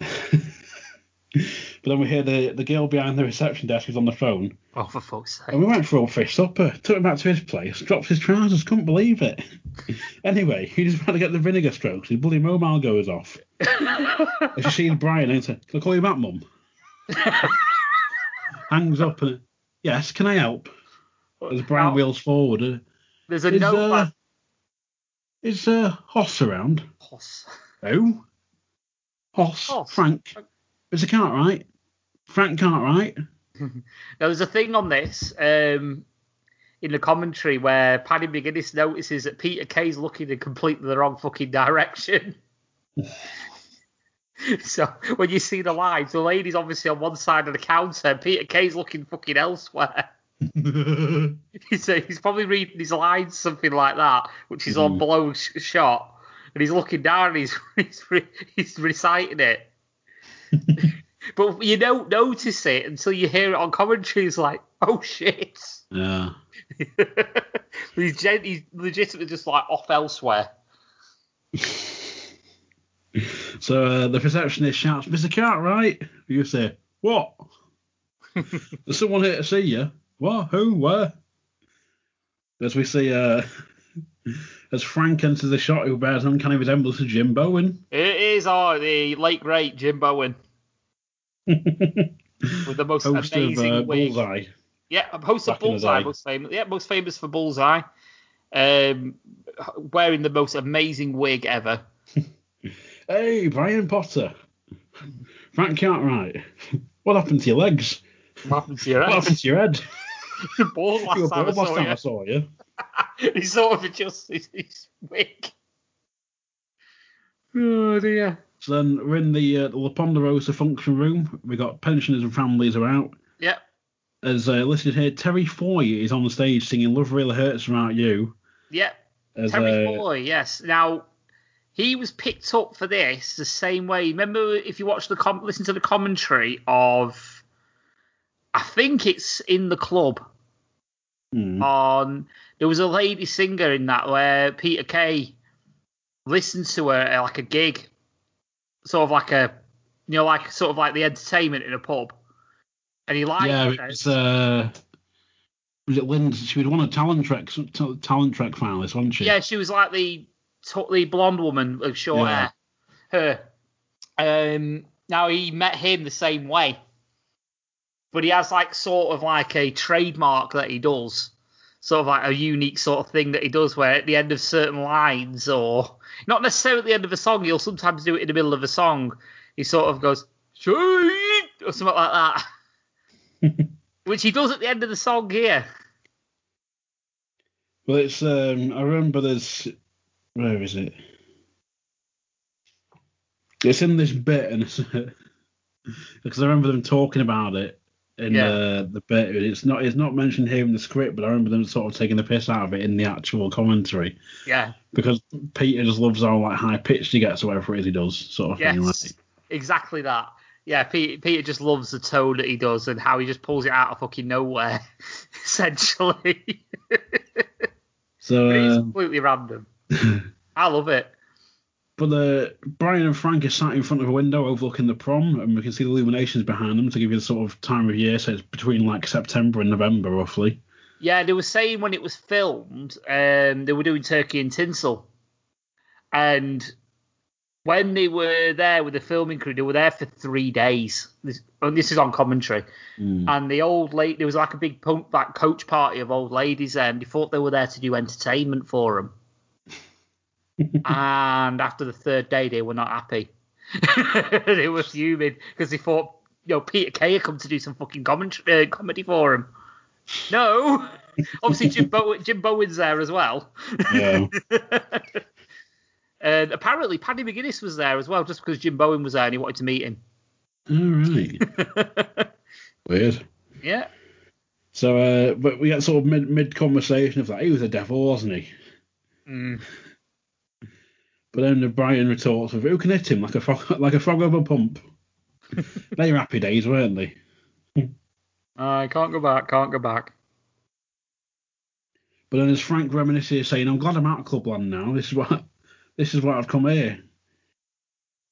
But then we hear the, the girl behind the reception desk is on the phone. Oh, for fuck's sake. And we went for a fish supper, took him back to his place, drops his trousers, couldn't believe it. anyway, he just about to get the vinegar strokes, his bloody mobile goes off. and she sees Brian and says, Can I call you back, mum? Hangs up and, Yes, can I help? As Brian wheels forward. Uh, There's a is, note. uh, is uh, Hoss around? Hoss. Who? Hoss. Hoss. Frank. Is a cart right? Frank Cartwright? Now, there's a thing on this um, in the commentary where Paddy McGuinness notices that Peter Kay's looking in completely the wrong fucking direction. so when you see the lines, the lady's obviously on one side of the counter, and Peter Kay's looking fucking elsewhere. he's, uh, he's probably reading his lines, something like that, which is on below sh- shot, and he's looking down and he's he's, re- he's reciting it. But you don't notice it until you hear it on commentary. It's like, oh shit. yeah. he's, gen- he's legitimately just like off elsewhere. So uh, the receptionist shouts, Mr. Cartwright. You say, What? There's someone here to see you. What? Who? Where? As we see, uh, as Frank enters the shot, who bears an uncanny resemblance to Jim Bowen. It is oh, the late great Jim Bowen with the most Host amazing of uh, wig. Bullseye. Yeah, host of Back Bullseye, most famous. Yeah, most famous for Bullseye. Um, wearing the most amazing wig ever. Hey, Brian Potter. Frank Cartwright. What happened to your legs? What happened to your What head? happened to your head? Bald last were time I saw time you. I saw you. he sort of adjusted his wig. Oh dear. So then we're in the, uh, the La Ponderosa function room. We got pensioners and families are out. Yep. As uh, listed here, Terry Foy is on the stage singing "Love Really Hurts Without You." Yep. As, Terry uh, Foy, yes. Now, he was picked up for this the same way. Remember, if you watch the com- listen to the commentary of, I think it's in the club hmm. on. There was a lady singer in that where Peter Kay listened to her at like a gig, sort of like a, you know, like sort of like the entertainment in a pub, and he liked yeah, it was. Uh, was it? She would won a talent track, talent track finalist, wasn't she? Yeah, she was like the the blonde woman with short Yeah. hair. Her. Um, now he met him the same way, but he has like sort of like a trademark that he does, sort of like a unique sort of thing that he does, where at the end of certain lines, or not necessarily at the end of a song, he'll sometimes do it in the middle of a song. He sort of goes "Sweet," or something like that, which he does at the end of the song here. Well, it's. Um, I remember there's. Where is it? It's in this bit, and it's, because I remember them talking about it in Yeah. the the bit. It's not. It's not mentioned here in the script, but I remember them sort of taking the piss out of it in the actual commentary Yeah, because Peter just loves how like high pitched he gets or whatever it is he does, sort of yes, thing. Like, exactly that. Yeah, Peter, Peter just loves the tone that he does and how he just pulls it out of fucking nowhere, essentially. So, But it's uh, completely random. I love it. But the Brian and Frank are sat in front of a window overlooking the prom, and we can see the illuminations behind them to give you the sort of time of year. So it's between like September and November, roughly. Yeah, they were saying when it was filmed, um, they were doing turkey and tinsel, and when they were there with the filming crew, they were there for three days. This, and this is on commentary, Mm. and the old lady, there was like a big punk, like coach party of old ladies there, and they thought they were there to do entertainment for them. and after the third day, they were not happy. they were fuming because they thought, you know, Peter Kay had come to do some fucking commentary, uh, comedy for him. No, obviously Jim, Bow- Jim Bowen's there as well. Yeah. and apparently Paddy McGuinness was there as well, just because Jim Bowen was there and he wanted to meet him. All right. Weird. yeah. So, uh, but we get sort of mid mid conversation of like, he was a devil, wasn't he? Mm. But then the Brian retorts with, "Who can hit him like a frog, like a frog over a pump?" they were happy days, weren't they? I can't go back. Can't go back. But then as Frank reminisces, saying, "I'm glad I'm out of Clubland now. This is what this is why I've come here."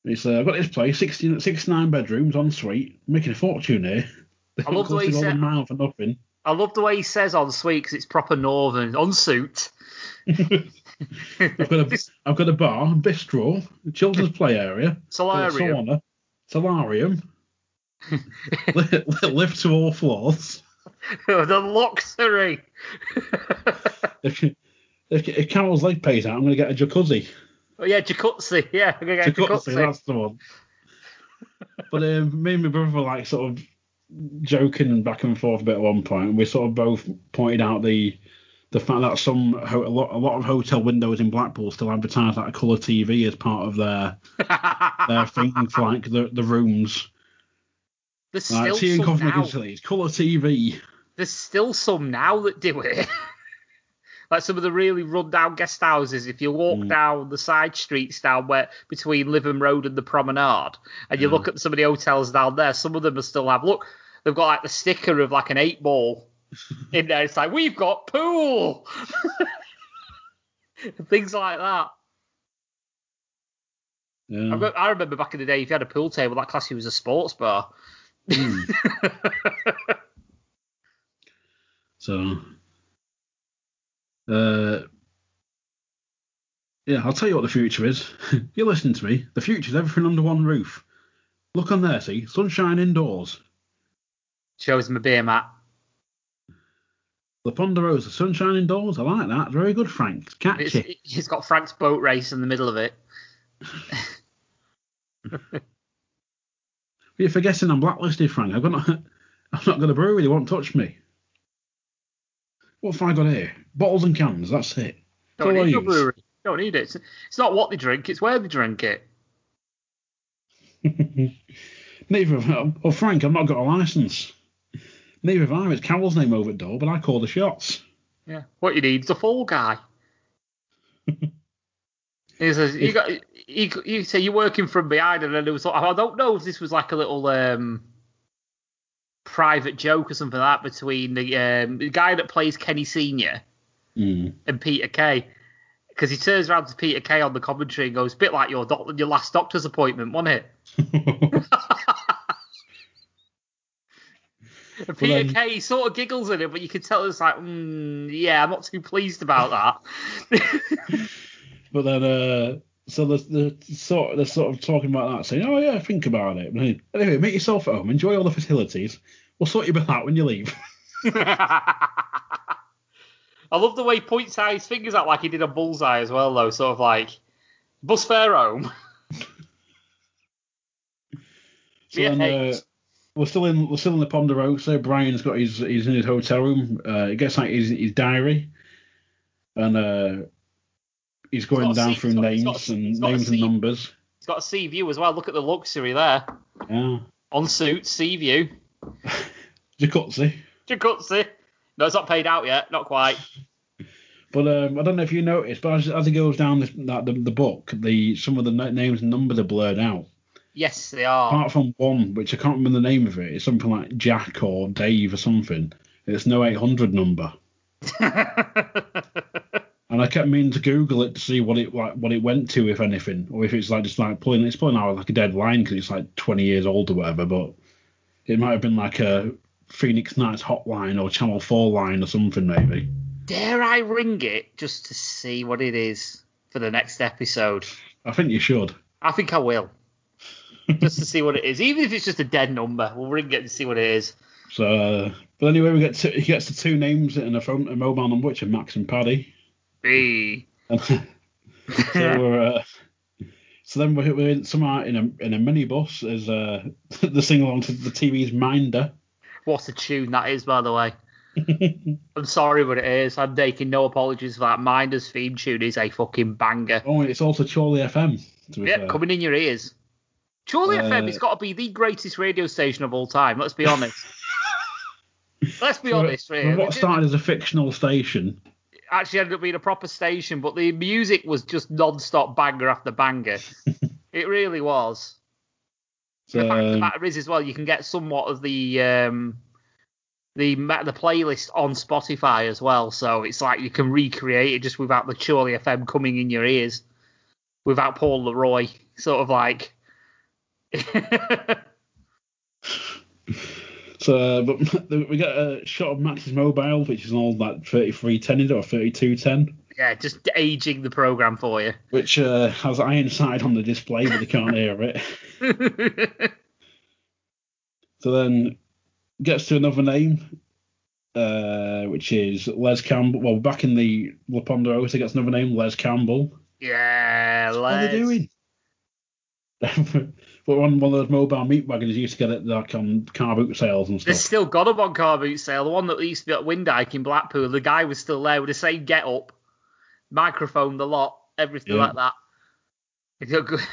It's uh, I've got this place, 16, 69 bedrooms, en suite, making a fortune here. I love the way he said- mile for nothing. I love the way he says on suite because it's proper northern on suit. I've got a I've got a bar, bistro, a children's play area, Solarium. sauna, solarium, li- li- lift to all floors. the luxury. If, if, if Carol's leg pays out, I'm going to get a jacuzzi. oh yeah, jacuzzi. Yeah, I'm gonna get Jacuzzi, jacuzzi. that's the one. But um, me and my brother were like sort of joking back and forth a bit at one point, and we sort of both pointed out the the fact that some ho- a lot a lot of hotel windows in Blackpool still advertise like a colour TV as part of their their thing for like the the rooms. There's Like still some now. facilities, colour TV. There's still some now that do it. like some of the really run down guest houses. If you walk Mm. down the side streets down where between Lytham Road and the Promenade, and you Yeah. look at some of the hotels down there, some of them will still have look. They've got like the sticker of like an eight ball in there. It's like we've got pool, things like that. Yeah. I've got, I remember back in the day, if you had a pool table, that class you was a sports bar. Mm. So, uh, yeah, I'll tell you what the future is. You're listening to me. The future is everything under one roof. Look on there, see? Sunshine indoors. Shows him a beer mat. The Ponderosa, sunshine indoors. I like that. Very good, Frank. It's It's, catchy. it's got Frank's boat race in the middle of it. You're forgetting I'm blacklisted, Frank. I've got not, I've not got a brewery. They won't touch me. What have I got here? Bottles and cans. That's it. Don't need a brewery. Don't need it. It's, it's not what they drink, it's where they drink it. Neither of them. Oh, Frank, I've not got a license. Neither have I. It's Carol's name over the door, but I call the shots. Yeah. What you need is a fall guy. he says, you got, you, you say you're working from behind, and then there was, I don't know if this was like a little um, private joke or something like that between the, um, the guy that plays Kenny Senior Mm. and Peter Kay. Because he turns around to Peter Kay on the commentary and goes, bit like your doc- your last doctor's appointment, wasn't it? And Peter then- Kay sort of giggles at it, but you can tell it's like, mm, yeah, I'm not too pleased about that. but then, uh, so the, the sort they're sort of talking about that, saying, "Oh yeah, think about it." But anyway, make yourself at home, enjoy all the facilities. We'll sort you out when you leave. I love the way he points out his fingers out like he did a bullseye as well, though. Sort of like, bus fare home. So Yeah, then, uh. We're still in we're still in the Ponderosa. Brian's got his he's in his hotel room. Uh, he gets like his, his diary, and uh, he's going down through got- names got and he's got a names and numbers. He's got a sea view as well. Look at the luxury there. Yeah, On suit, sea view. Jacuzzi. Jacuzzi. No, it's not paid out yet. Not quite. But um, I don't know if you noticed, but as, as he goes down the, that, the the book, the some of the names and numbers are blurred out. Yes, they are. Apart from one, which I can't remember the name of it, it's something like Jack or Dave or something. It's no 800 number. And I kept meaning to Google it to see what it like what it went to, if anything, or if it's like just like pulling it's pulling out like a dead line because it's like 20 years old or whatever. But it might have been like a Phoenix Nights hotline or Channel 4 line or something maybe. Dare I ring it just to see what it is for the next episode? I think you should. I think I will. Just to see what it is. Even if it's just a dead number, we'll ring it to see what it is. So, uh, but anyway, we get to, he gets the two names and a phone, a mobile number, which are Max and Paddy. B. so we're, uh, so then we're, we're in, somehow in a in a minibus as uh, the sing along to the TV's Minder. What a tune that is, by the way. I'm sorry, but it is. I'm taking no apologies for that. Minder's theme tune is a fucking banger. Oh, it's also Chorley FM. To be Yep, fair. coming in your ears. Chorley Uh, FM has got to be the greatest radio station of all time. Let's be honest. Let's be So, honest, really. what started as a fictional station. actually ended up being a proper station, but the music was just non-stop banger after banger. it really was. So, the fact of the um, matter is, as well, you can get somewhat of the um, the the playlist on Spotify as well. So it's like you can recreate it just without the Chorley FM coming in your ears, without Paul Leroy, sort of like. so, uh, but we get a shot of Max's mobile, which is an old like 3310 is it, or 3210, yeah, just aging the program for you. which uh, has Ironside on the display, but they can't hear it. So then gets to another name, uh, which is Les Campbell. Well, back in the La Ponderosa, gets another name, Les Campbell. yeah, Les. What are they doing? But on one of those mobile meat wagons, you used to get it like on car boot sales and They've still got them on car boot sale. The one that used to be at Windike in Blackpool, the guy was still there with the same get up, microphone, the lot, everything Yeah. like that. It's a good-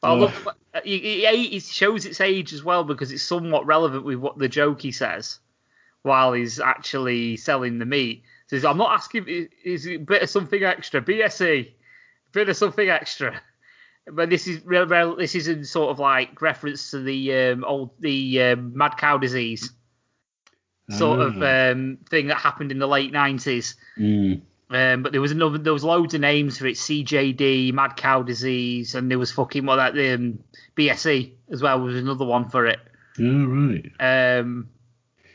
But uh, I love, it, shows its age as well because it's somewhat relevant with what the joke he says while he's actually selling the meat. So he's, I'm not asking, is it a bit of something extra? BSE, bit of something extra. But this is real, real, this is in sort of like reference to the um, old the um, mad cow disease sort of Ah. um, thing that happened in the late nineties. Mm. Um, but there was another, there was loads of names for it: CJD, mad cow disease, and there was fucking what that um, BSE as well was another one for it. Yeah, right. Um,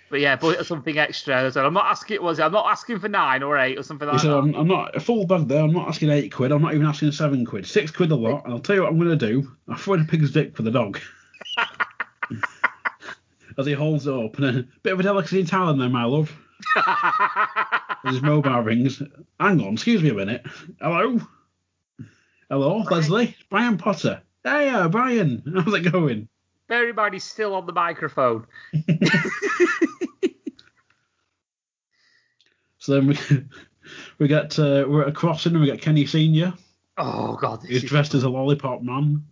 but yeah, but something extra. So I'm not asking. Was? I'm not asking for nine or eight or something like that. I'm, I'm not a full bag there. I'm not asking eight quid. I'm not even asking seven quid. Six quid a lot. And I'll tell you what I'm going to do. I'll throw in a pig's dick for the dog. As he holds it up. And a bit of a delicacy in Thailand there, my love. As his mobile rings. Hang on, excuse me a minute. Hello? Hello, Leslie? Brian Potter. Hey, uh, Brian. How's it going? Bear in mind, he's still on the microphone. So then we we get uh, we're at a crossing and we get Kenny Senior. Oh god, this He's is, dressed as a lollipop man.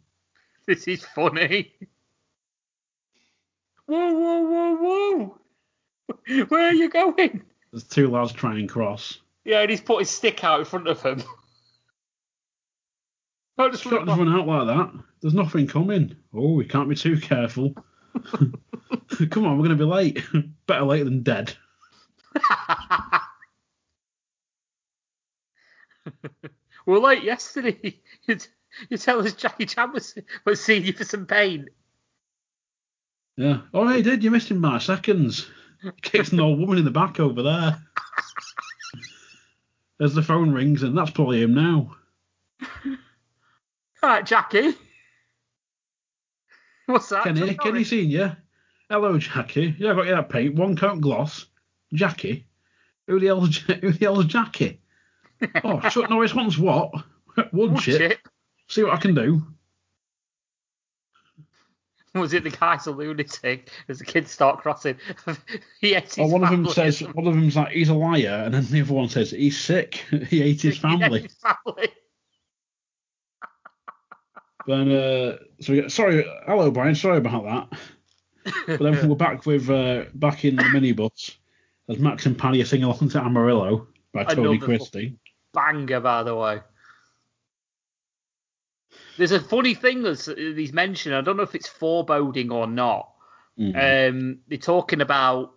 this is funny. Whoa, whoa, whoa, whoa! Where are you going? There's two lads trying cross. Yeah, and he's put his stick out in front of him. Just Shot just run out like that. There's nothing coming. Oh, we can't be too careful. Come on, we're going to be late. Better late than dead. We were late yesterday. You, you tell us Jackie Chan was, was seeing you for some pain. Yeah. Oh, he did. You missed him by seconds. Kicks an old woman in the back over there. As the phone rings, and that's probably him now. All right, Jackie. What's that? Kenny. Kenny Senior. Hello, Jackie. Yeah, I got you that paint. One coat gloss. Jackie. Who the hell's, who the hell's Jackie? Oh, Chuck Norris wants what? Chip. chip. See what I can do. Was it the guy's a lunatic? As the kids start crossing, he ate his Or one of them says, one of them's like, he's a liar, and then the other one says, he's sick. he ate his something. He ate family. his family. then, uh, so we sorry, hello, Brian, sorry about that. But then we're back with, uh, back in the minibus as Max and Paddy are singing along to Amarillo by Tony Christie. Banger, by the way. There's a funny thing that's he's mentioned. I don't know if it's foreboding or not. Mm. Um, they're talking about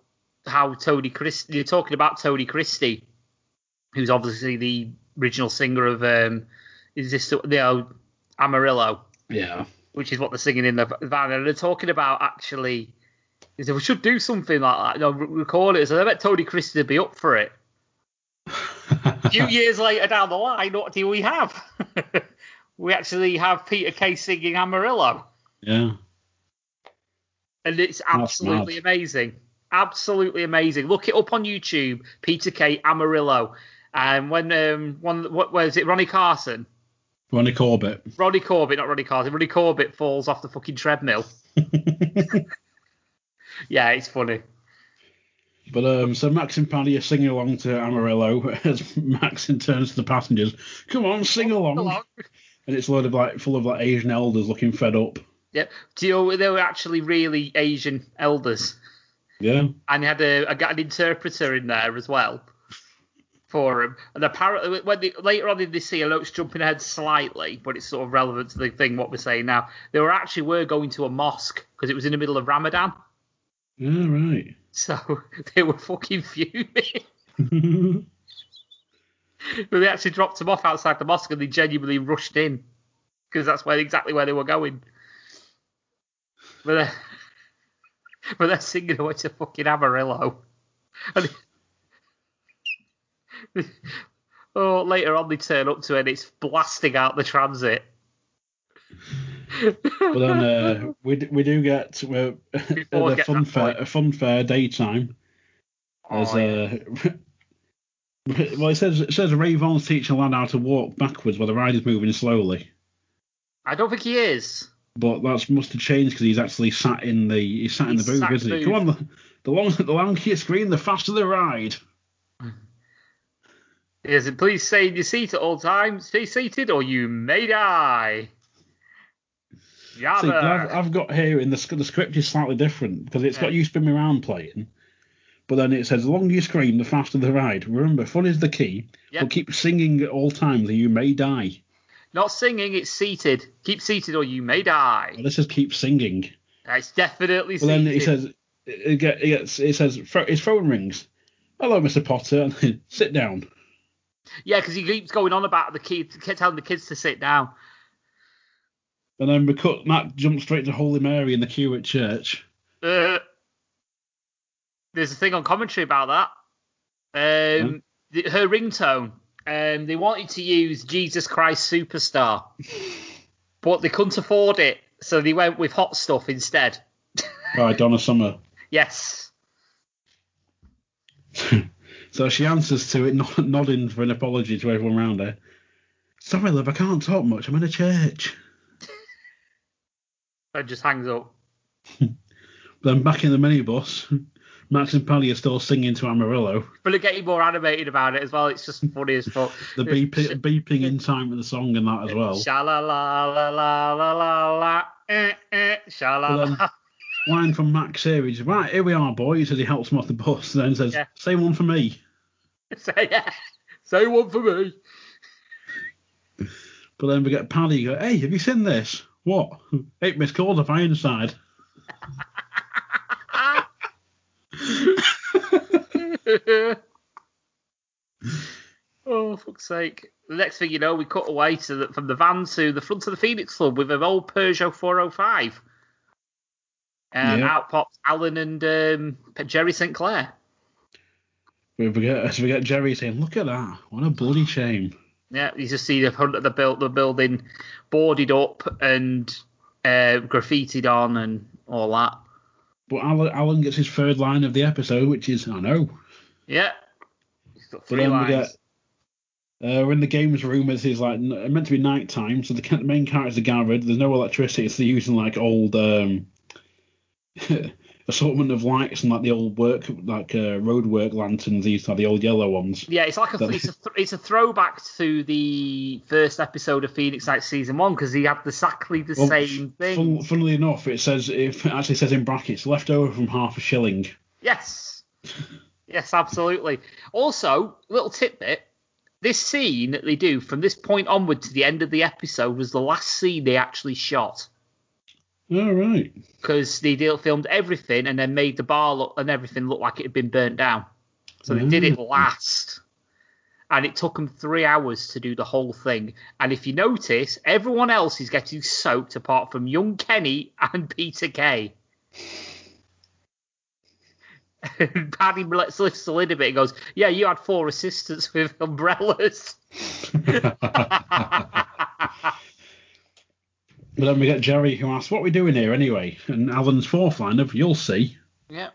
how Tony Christie. They're talking about Tony Christie, who's obviously the original singer of um, is this you know Amarillo, yeah. which is what they're singing in the van, and they're talking about actually. They said we should do something like that. You know, re- record it. So I bet Tony Christie would be up for it. A few years later down the line, what do we have? we actually have Peter Kay singing Amarillo, yeah. and it's absolutely amazing. Absolutely amazing. Look it up on YouTube, Peter Kay Amarillo. And when um one what was it Ronnie Carson? Ronnie Corbett. Ronnie Corbett, not Ronnie Carson. Ronnie Corbett falls off the fucking treadmill. Yeah, it's funny. But um, so Max and Paddy are singing along to Amarillo as Max turns to the passengers. Come on, sing along. And it's a load of like full of like Asian elders looking fed up. Yep. Do you know they were actually really Asian elders, Yeah. and they had a, a got an interpreter in there as well for him. And apparently, when they, later on in this scene, I it's jumping ahead slightly, but it's sort of relevant to the thing what we're saying now. They were actually were going to a mosque because it was in the middle of Ramadan, Yeah, right. So they were fucking fuming. but they actually dropped them off outside the mosque and they genuinely rushed in because that's where exactly where they were going. But they're, but they're singing away to fucking Amarillo. And oh, later on they turn up to it and it's blasting out the transit. But then uh, we d- we do get uh, the fun fair a fun fair daytime. There's Oh, yeah. uh, well, it says it says Ray Von's teaching a lad how to walk backwards while the rider's moving slowly. I don't think he is. But that's must have changed because he's actually sat in the he's sat in He's the booth, isn't he? Come on, the, the longer the longer screen, the faster the ride. Is it please stay in your seat at all times? Stay seated or you may die. See, I've, I've got here in the the script is slightly different because it's got you spin me around playing, but then it says the longer you scream, the faster the ride. Remember, fun is the key. Yep. But keep singing at all times, or you may die. Not singing, it's seated. Keep seated or you may die. Well, this is keep singing. It's definitely But then seated. it says it, get, it, gets, it says his phone rings. Hello, Mr. Potter. And then, sit down. Yeah, because he keeps going on about the kids, telling the kids to sit down. And then we cut. Matt jumps straight to Holy Mary in the queue at church. Uh, there's a thing on commentary about that. Um, the, her ringtone. Um, they wanted to use Jesus Christ Superstar, but they couldn't afford it, so they went with Hot Stuff instead. by Donna Summer. Yes. So she answers to it, nod- nodding for an apology to everyone around her. Sorry, love, I can't talk much. I'm in a church. And just hangs up. Then back in the minibus, Max and Paddy are still singing to Amarillo. But they're getting more animated about it as well. It's just funny as fuck. The beep, beeping in time with the song and that as well. Sha la la la la la la la. Eh, eh, sha la la. Line from Max here, he's right, here we are, boys, as he helps him off the bus, and then says, Yeah. Say one for me. Say yeah. Say one for me. But then we get Paddy go, Hey, have you seen this? What? Eight missed calls off Ironside. oh, fuck's sake. The next thing you know, we cut away to the, from the van to the front of the Phoenix Club with an old Peugeot 405. And Yeah. out pops Alan and um, Jerry St. Clair. We forget, we get Jerry saying, Look at that. What a bloody shame. Yeah, you just see the the, build, the building boarded up and uh, graffitied on and all that. But Alan, Alan gets his third line of the episode, which is, I know. Yeah. He's got three then we lines. get uh, we're in the games room. It's is like meant to be night time, so the, the main characters are gathered. There's no electricity, so they're using like old um, assortment of lights and like the old work like uh, road work lanterns. These are the old yellow ones. Yeah, it's like a it's a th- it's a throwback to the first episode of Phoenix Night season one because he had exactly the Well, same thing. Fun, funnily enough, it says it actually says in brackets left over from half a shilling. Yes, yes, absolutely. Also, little tidbit: this scene that they do from this point onward to the end of the episode was the last scene they actually shot All right. because they deal, filmed everything and then made the bar look and everything look like it had been burnt down. So they did it Mm. last. And it took them three hours to do the whole thing. And if you notice, everyone else is getting soaked apart from young Kenny and Peter Kay. Paddy lets lifts the lid a bit and goes, Yeah, you had four assistants with umbrellas. But then we get Jerry who asks, "What are we doing here anyway?" And Alan's fourth line of, "You'll see." Yeah.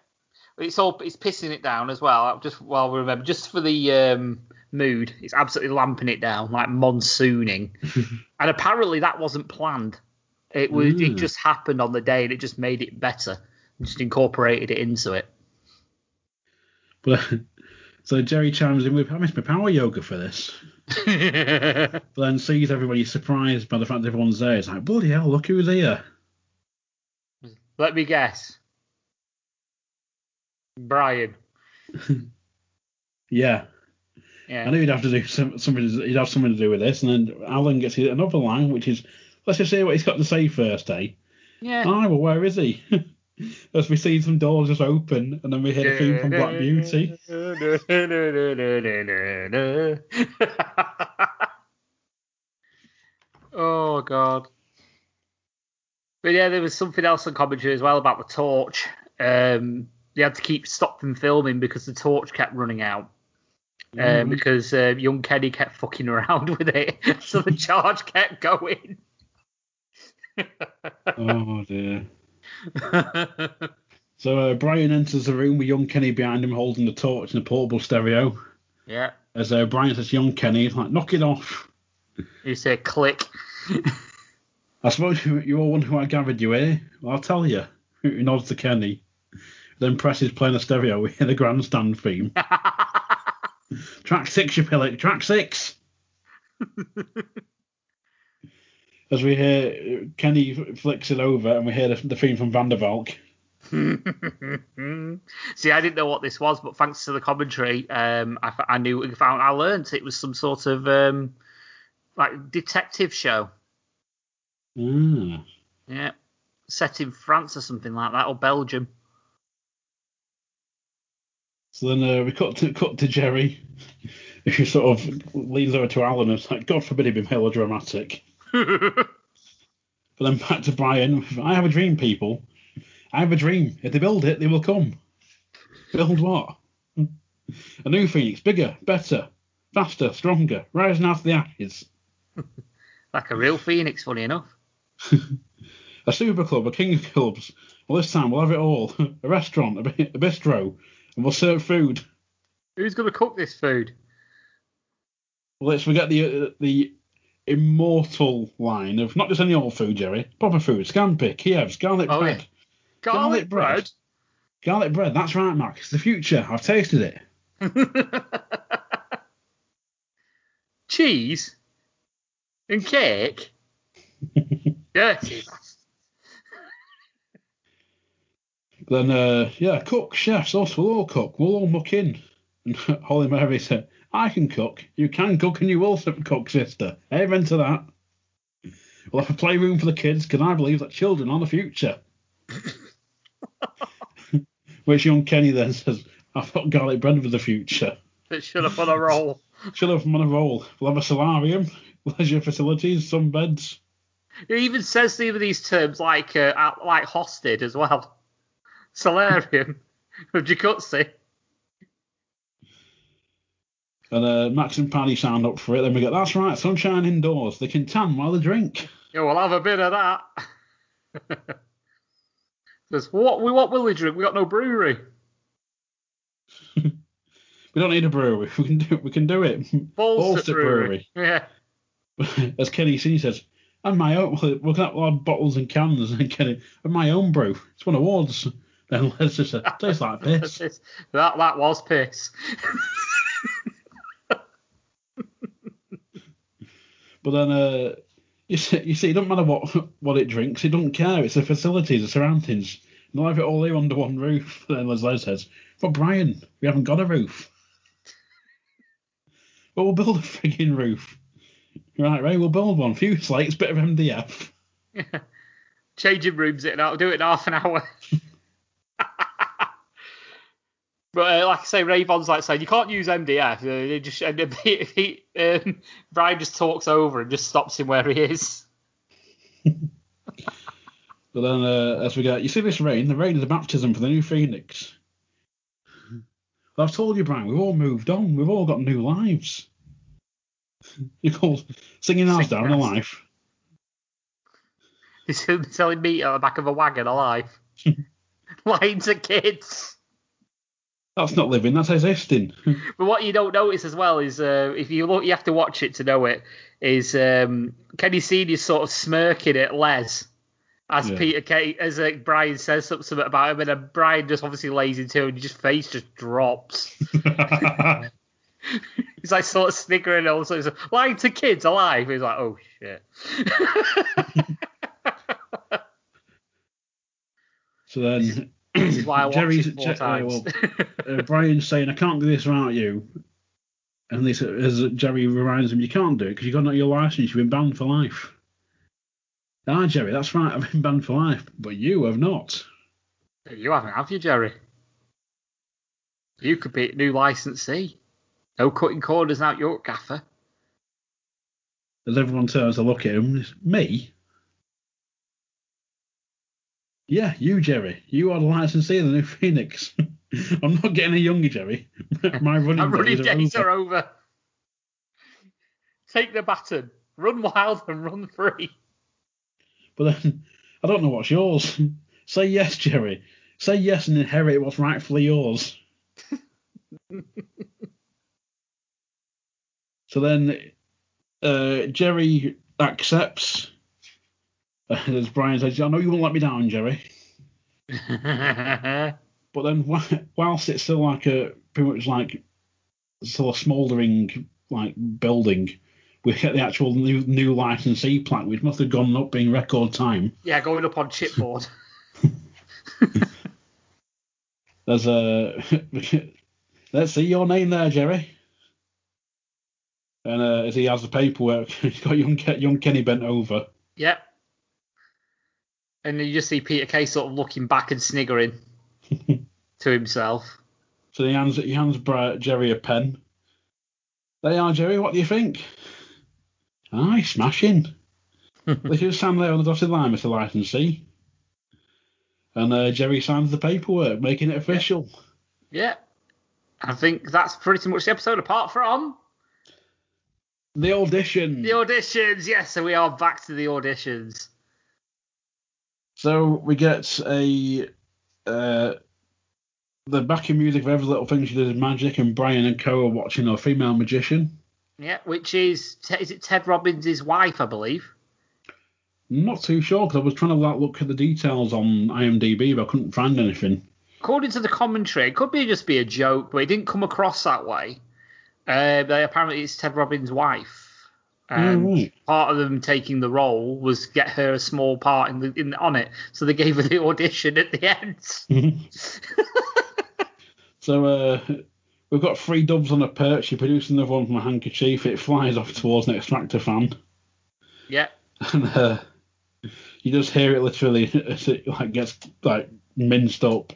It's all it's pissing it down as well. Just while we remember, just for the um, mood, it's absolutely lamping it down like monsooning. and apparently that wasn't planned. It was it Mm. just happened on the day and it just made it better. Just incorporated it into it. But so Jerry chimes in with, "I missed my power yoga for this." But then sees everybody surprised by the fact that everyone's there. It's like, bloody hell, look who's here. Let me guess. Brian. Yeah, Yeah. I knew he'd have to do some, something. He'd have something to do with this. And then Alan gets another line, which is, let's just hear what he's got to say first, eh? Yeah. Ah, well, where is he? As we see some doors just open, and then we hear the theme from Black Beauty. oh god. But yeah, there was something else on commentary as well about the torch. Um, they had to keep stop them filming because the torch kept running out. Um, Mhm. because uh, young Kenny kept fucking around with it, so the charge kept going. Oh dear. So uh, Brian enters the room with young Kenny behind him holding the torch and a portable stereo. yeah, As uh, Brian says, young Kenny, he's like, knock it off. you say click. I suppose you, you all wonder who I gathered you here. Well, I'll tell you. He nods to Kenny. Then presses playing the stereo. We hear the grandstand theme. Track six, you pillock. Track six. As we hear uh, Kenny flicks it over, and we hear the, the theme from Van der Valk. See, I didn't know what this was, but thanks to the commentary, um, I, I knew, I found, I learned it was some sort of um, like detective show. Ah. Yeah, set in France or something like that, or Belgium. So then uh, we cut to cut to Jerry, who sort of leans over to Alan and is like, God forbid he be melodramatic. But then back to Brian. I have a dream, people. I have a dream. If they build it, they will come. Build what? A new Phoenix, bigger, better, faster, stronger, rising out of the ashes. like a real phoenix, funny enough. A super club, a king of clubs. Well, this time we'll have it all. A restaurant, a, bistro, and we'll serve food. Who's going to cook this food? Well, let's forget the uh, the immortal line of not just any old food, Jerry. Proper food, scampi, Kiev's, garlic Oh, bread. yeah. Garlic, bread. Garlic bread, that's right, Mark. It's the future. I've tasted it. Cheese and cake. Dirty. Then, uh, yeah, cook, chefs, us, we'll all cook. We'll all muck in. And Holy Mary said, I can cook. You can cook and you will cook, sister. Amen to that. We'll have a playroom for the kids because I believe that children are the future. Which young Kenny then says, I've got garlic bread for the future. It should have put a roll. should have on a roll. We'll have a solarium, leisure facilities, some beds. It even says some of these terms like uh, like hosted as well. Solarium Jacuzzi. And uh, Max and Paddy signed up for it. Then we go, that's right, sunshine indoors. They can tan while they drink. Yeah, we'll have a bit of that. Says, what we what will we drink? We got no brewery. We don't need a brewery. We can do we can do it. Balls Balls brewery. Yeah. As Kenny C says, and my own we're gonna have a bottles and cans and Kenny and my own brew. It's won awards. Then Les just said, tastes like piss. that that was piss. But then uh you see, you see, it doesn't matter what what it drinks, it doesn't care. It's the facilities, the surroundings. And they'll have it all here under one roof. And Then Les says, but Brian, we haven't got a roof. Well, we'll build a frigging roof. Right, Ray, we'll build one. Few slates, bit of MDF. Yeah. Changing rooms it I'll do it in half an hour. but uh, like I say, Ray Von's like saying you can't use MDF. Uh, they just and he, he, um, Brian just talks over and just stops him where he is. But then, uh, as we go, you see this rain? The rain is a baptism for the new Phoenix. I've told you, Brian, we've all moved on. We've all got new lives. You call singing ours down a life. He's selling meat at the back of a wagon alive. Lying to kids. That's not living, that's existing. But what you don't notice as well is uh, if you look, you have to watch it to know it. Is um, Kenny Senior sort of smirking at Les as Yeah. Peter Kay as uh, Brian says something about him, and then Brian just obviously lays into him, and his face just drops. He's like sort of sniggering, and also he's like, lying to kids alive. He's like, oh shit. so then, this is why I watched Jerry's, it four Je- uh, times. well, uh, Brian's saying, I can't do this without you. And this, as Jerry reminds him, you can't do it because you've got not your license, you've been banned for life. Ah, Jerry, that's right, I've been banned for life, but you have not. You haven't, have you, Jerry? You could be a new licensee. No cutting corners out your gaffer. As everyone turns to look at him, it's, me? Yeah, you, Jerry. You are the licensee of the new Phoenix. I'm not getting any younger, Jerry. My running, My running days are days over. are over. Take the baton. Run wild and run free. But then, I don't know what's yours. Say yes, Jerry. Say yes and inherit what's rightfully yours. so then, uh, Jerry accepts. As Brian says, I know you won't let me down, Jerry. But then, whilst it's still like a pretty much like still a smouldering like building, we get the actual new new licensee plaque, which must have gone up in record time. yeah, going up on chipboard. There's a let's see your name there, Jerry. And uh, as he has the paperwork, he's got young young Kenny bent over. yep. And you just see Peter Kay sort of looking back and sniggering to himself. So he hands he hands Jerry a pen. There you are, Jerry. What do you think? Aye, smashing. they should stand there on the dotted line, Mr. Licensee. And uh, Jerry signs the paperwork, making it official. Yeah. I think that's pretty much the episode, apart from The audition. the auditions. Yes, so we are back to the auditions. So we get a uh, the backing music of every little thing she did is magic, and Brian and Co are watching a female magician. Yeah, which is is it Ted Robbins' wife, I believe. Not too sure because I was trying to like, look at the details on IMDb, but I couldn't find anything. According to the commentary, it could be just be a joke, but it didn't come across that way. Uh, but apparently, it's Ted Robbins' wife. And Oh, right. part of them taking the role was get her a small part in the in on it, so they gave her the audition at the end. So uh, we've got three doves on a perch. She produces another one from a handkerchief. It flies off towards an extractor fan, yeah, and uh, you just hear it literally as it like gets like minced up.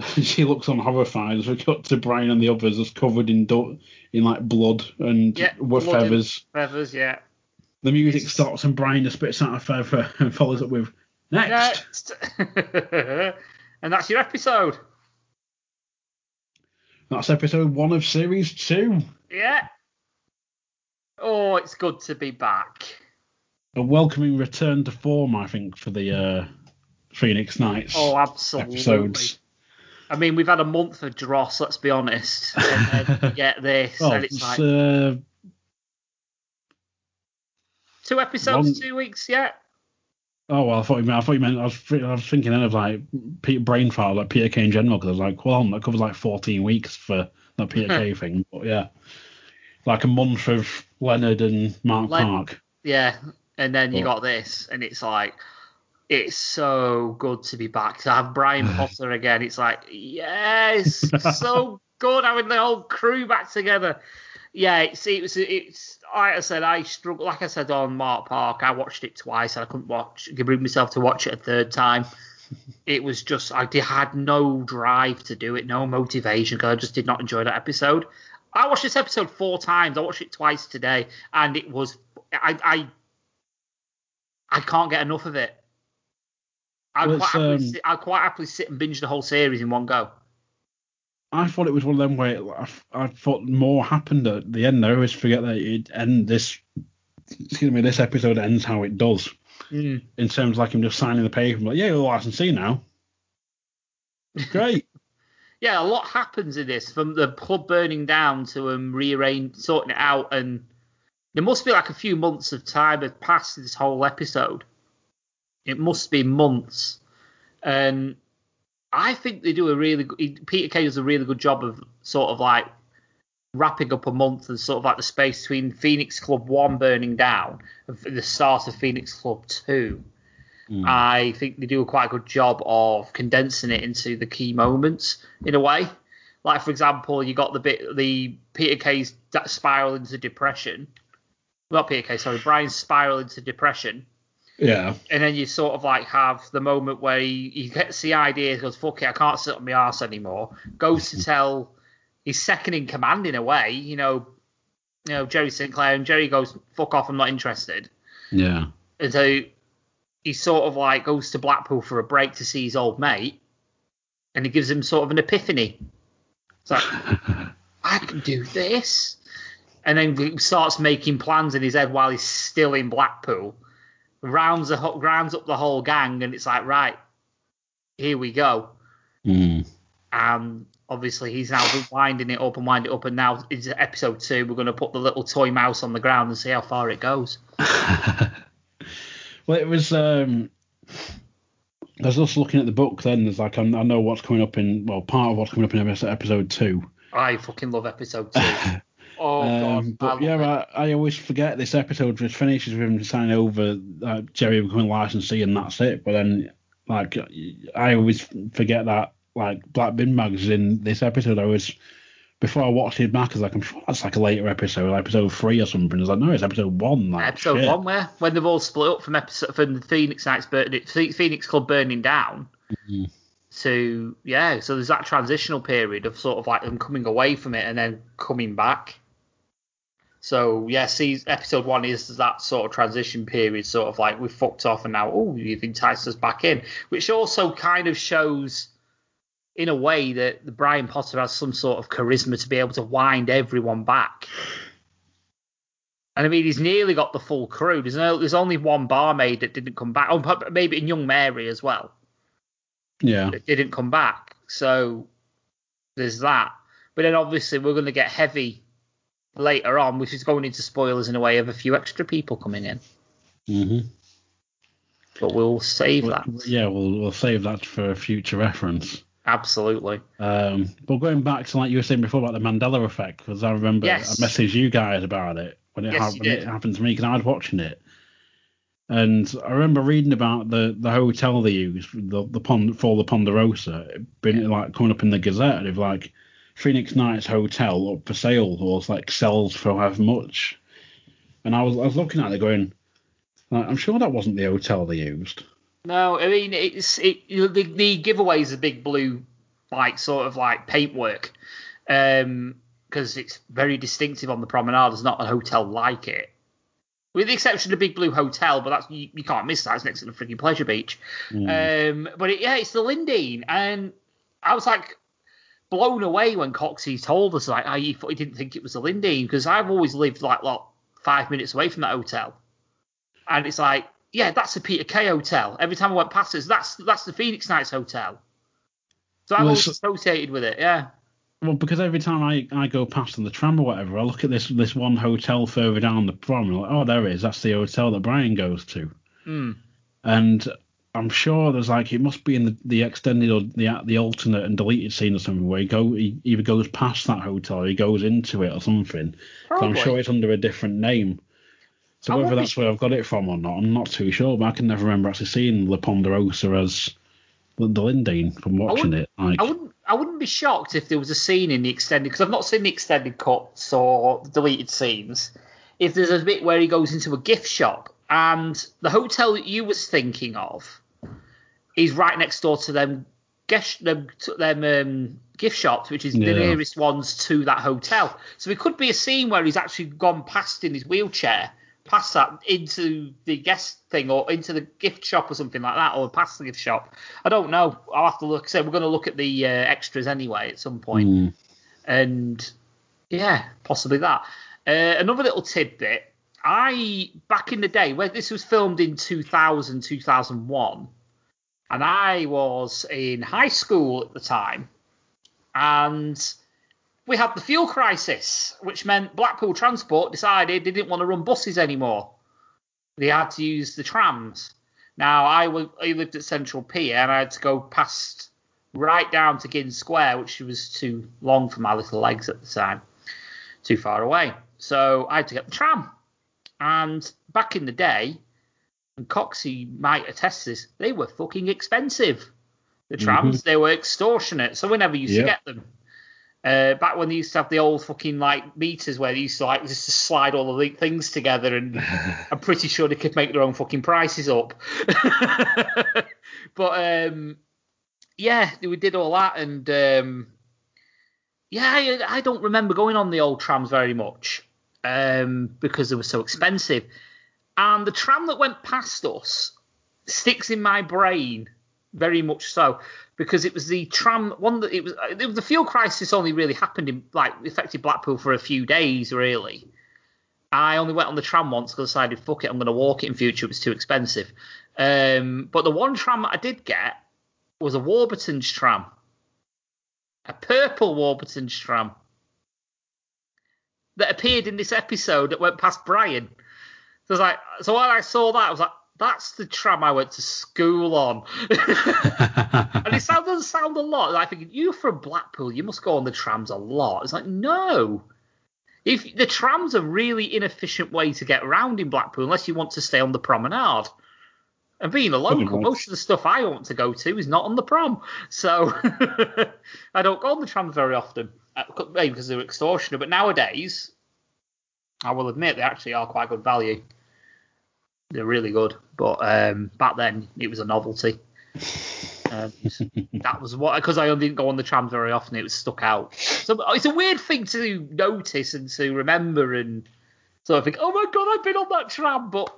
she looks on horrified as we cut to Brian and the others, just covered in do- in like blood and yeah, with blood feathers. feathers, yeah. The music It's- stops and Brian just spits out a feather and follows up with next. Next. and that's your episode. That's episode one of series two. Yeah. Oh, it's good to be back. A welcoming return to form, I think, for the uh, Phoenix Nights Oh, absolutely. episodes. I mean, we've had a month of Dross, let's be honest. And then get this, Oh, and it's like uh, two episodes, one- two weeks, yeah. oh well, I thought you meant. I thought you meant. I was, I was thinking then of like Peter brain file, like Peter Kay in general, because I was like, well, that covers like 14 weeks for that Peter Kay thing. But yeah, like a month of Leonard and Mark Len- Park. Yeah. And then you got this, and it's like, it's so good to be back. To have Brian Potter again, it's like, yes, so good having the whole crew back together. yeah, it's it was it's like I said, I struggle. Like I said on Mark Park, I watched it twice and I couldn't watch, could bring myself to watch it a third time. it was just I had no drive to do it, no motivation because I just did not enjoy that episode. I watched this episode four times. I watched it twice today, and it was I I I can't get enough of it. I'd, Well, quite happily um, sit, I'd quite happily sit and binge the whole series in one go. I thought it was one of them where I, I thought more happened at the end. I always forget that it end this. Excuse me, this episode ends how it does. Mm. In terms of like him just signing the paper, I'm like, yeah, you're licensee now. Great. yeah, a lot happens in this from the club burning down to um rearrange sorting it out and there must be like a few months of time had passed this whole episode. It must be months. And I think they do a really good Peter Kay does a really good job of sort of like wrapping up a month and sort of like the space between Phoenix Club 1 burning down and the start of Phoenix Club 2. Hmm. I think they do a quite good job of condensing it into the key moments in a way. Like for example, you got the bit the Peter Kay's spiral into depression. Not Peter Kay, sorry, Brian's spiral into depression. Yeah. And then you sort of like have the moment where he, he gets the idea, goes, fuck it, I can't sit on my arse anymore. Goes to tell his second in command in a way, you know, you know, Jerry St. Clair, and Jerry goes, fuck off, I'm not interested. Yeah. And so he sort of like goes to Blackpool for a break to see his old mate, and he gives him sort of an epiphany. It's like, I can do this. And then he starts making plans in his head while he's still in Blackpool. Rounds, the, rounds up the whole gang, and it's like, right, here we go. Mm. And obviously, he's now winding it up and winding it up. And now, in episode two, we're going to put the little toy mouse on the ground and see how far it goes. Well, it was. Um, I was just looking at the book. Then there's like I, I know what's coming up in well part of what's coming up in episode, episode two. I fucking love episode two. Oh, Um, God. But love yeah. I, I always forget this episode just finishes with him signing over uh, Jerry becoming licensee and that's it. But then, like, I always forget that like Black Bin Mag's in this episode. I was before I watched it back, I was like, I'm sure that's like a later episode, like episode three or something. I was like, no, it's episode one. Like, episode shit. one, where when they've all split up from episode from the Phoenix Nights burning, Phoenix Club burning down. Mhm. To yeah, so there's that transitional period of sort of like them coming away from it and then coming back. So yeah, see, episode one is that sort of transition period, sort of like we fucked off and now oh you've enticed us back in, which also kind of shows in a way that the Brian Potter has some sort of charisma to be able to wind everyone back. And I mean, he's nearly got the full crew. There's no, there's only one barmaid that didn't come back. Oh, maybe in Young Mary as well. Yeah. That didn't come back. So there's that. But then obviously we're going to get heavy later on, which is going into spoilers in a way of a few extra people coming in. hmm But we'll save that. yeah, we'll we'll save that for future reference. Absolutely. Um, but going back to like you were saying before about the Mandela effect, because I remember Yes. I messaged you guys about it when it, Yes, happened, when it happened to me because I was watching it, and I remember reading about the, the hotel they used, the the pond for the Ponderosa, it been like coming up in the Gazette of like Phoenix Nights Hotel up for sale or like sells for however much, and I was I was looking at it going, I'm sure that wasn't the hotel they used. No, I mean it's it. The, the giveaway is a big blue, like sort of like paintwork, um, because it's very distinctive on the promenade. There's not a hotel like it, with the exception of the Big Blue Hotel, but that's you, you can't miss that. It's next to the freaking Pleasure Beach. Um, but it, yeah, it's the Lyndene, and I was like blown away when Coxie told us like I he didn't think it was the Lindy because I've always lived like like five minutes away from that hotel, and it's like yeah, that's the Peter Kay hotel. Every time I went past it, that's that's the Phoenix Nights hotel. So I've Well, always associated with it. Yeah. Well, because every time I, I go past on the tram or whatever, I look at this this one hotel further down the prom and I'm like, oh, there it is. That's the hotel that Brian goes to. Hmm. And I'm sure there's like it must be in the, the extended or the the alternate and deleted scene or something where he go he either goes past that hotel or he goes into it or something. So I'm sure it's under a different name. So I whether won't be that's where I've got it from or not, I'm not too sure. But I can never remember actually seeing La Ponderosa as the, the Lyndene from watching it. Like, I wouldn't. I wouldn't be shocked if there was a scene in the extended because I've not seen the extended cuts or deleted scenes. If there's a bit where he goes into a gift shop and the hotel that you was thinking of is right next door to them gift them, to them um, gift shops, which is Yeah. the nearest ones to that hotel. So it could be a scene where he's actually gone past in his wheelchair, past that into the guest thing or into the gift shop or something like that, or past the gift shop. I don't know. I'll have to look. So we're going to look at the uh, extras anyway at some point, mm, and yeah, possibly that. Uh, another little tidbit. I back in the day where this was filmed in 2000 2001 and I was in high school at the time and we had the fuel crisis which meant Blackpool Transport decided they didn't want to run buses anymore. They had to use the trams. Now I wa- I lived at Central Pier and I had to go past right down to Gynn Square which was too long for my little legs at the time too far away. So I had to get the tram. And back in the day, and Coxie might attest to this, they were fucking expensive. The trams, they were extortionate. So we never used Yep. to get them. Uh, back when they used to have the old fucking like meters where they used to like just to slide all the things together, and I'm pretty sure they could make their own fucking prices up. but um, yeah, we did all that, and um, yeah, I, I don't remember going on the old trams very much um, because they were so expensive. And the tram that went past us sticks in my brain very much so because it was the tram one that it was it was the fuel crisis only really happened in like affected Blackpool for a few days really. I only went on the tram once because I decided fuck it I'm going to walk it in future it was too expensive. Um, but the one tram I did get was a Warburton's tram, a purple Warburton's tram that appeared in this episode that went past Brian. So was like, so when I saw that, I was like, that's the tram I went to school on. and it sound, doesn't sound a lot. I think you're from Blackpool, you must go on the trams a lot. It's like, no. If the tram's a really inefficient way to get around in Blackpool, unless you want to stay on the promenade. And being a local, most of the stuff I want to go to is not on the prom, so I don't go on the trams very often. Uh, Maybe because they're extortionate, but nowadays, I will admit they actually are quite good value. They're really good, but um, back then it was a novelty. Um, that was what because I didn't go on the tram very often. It was stuck out. So it's a weird thing to notice and to remember, and so I think, oh my god, I've been on that tram, but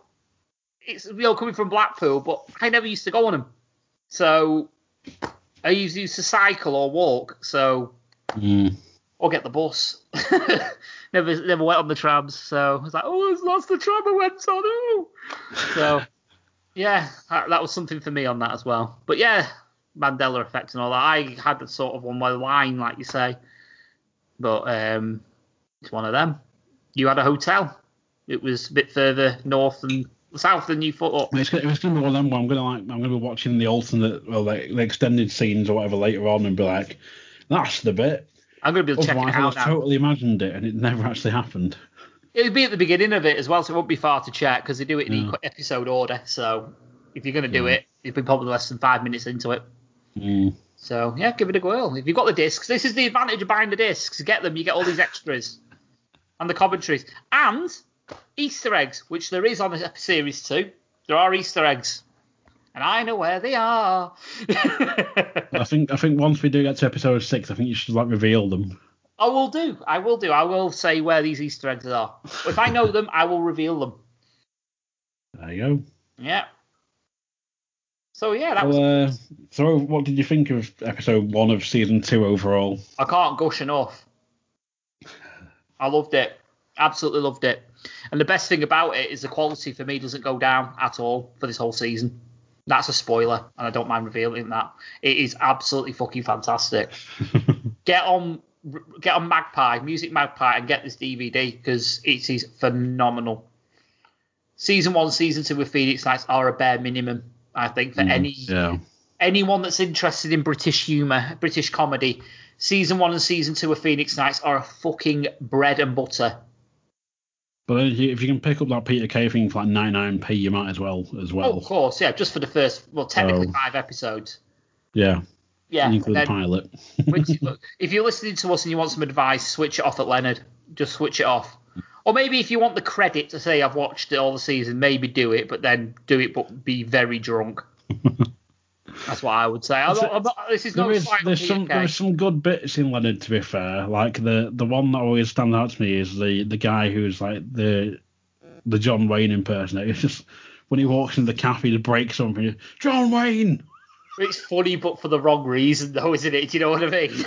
it's you know coming from Blackpool, but I never used to go on them. So I used used to cycle or walk. So mm. or get the bus. never never went on the trams, so I was like, oh, that's the tram I went on. Oh. So yeah, that, that was something for me on that as well. But yeah, Mandela effect and all that. I had a sort of on my line, like you say, but um, it's one of them. You had a hotel. It was a bit further north and south than you thought. It's, it's gonna be one of them where I'm gonna like I'm gonna be watching the alternate well like the extended scenes or whatever later on and be like, that's the bit. I'm going to be able to check it out now. totally imagined it and it never actually happened. It'd be at the beginning of it as well, so it won't be far to check because they do it in Yeah. episode order. So if you're going to do Yeah. it, you'll be probably less than five minutes into it. Mm. So yeah, give it a whirl. If you've got the discs, this is the advantage of buying the discs. Get them, you get all these extras and the commentaries and Easter eggs, which there is on the series two. There are Easter eggs, and I know where they are. I think I think once we do get to episode six, I think you should like reveal them. I will do. I will do. I will say where these Easter eggs are. If I know them, I will reveal them. There you go. Yeah. So yeah, that was. Uh, so what did you think of episode one of season two overall? I can't gush enough. I loved it. Absolutely loved it. And the best thing about it is the quality for me doesn't go down at all for this whole season. That's a spoiler, and I don't mind revealing that. It is absolutely fucking fantastic. get on, get on Magpie, Music Magpie, and get this DVD because it is phenomenal. Season one, season two with Phoenix Nights are a bare minimum, I think, for mm, any Yeah. anyone that's interested in British humour, British comedy, season one and season two of Phoenix Nights are a fucking bread and butter. But if you, can pick up that Peter Kay thing for like 99p, you might as well as well. Oh, of course, yeah, just for the first, well, technically Oh. five episodes. Yeah. Yeah. and Include the then- pilot. which, if you're listening to us and you want some advice, switch it off at Leonard. Just switch it off. Or maybe if you want the credit to say I've watched it all the season, maybe do it, but then do it, but be very drunk. That's what I would say. Not, I'm not, this is There is there's some Kay. there's some good bits in Leonard to be fair. Like the the one that always stands out to me is the the guy who's like the the John Wayne impersonator. It's just when he walks into the cafe to break something, John Wayne. It's funny, but for the wrong reason, though, isn't it? Do you know what I mean?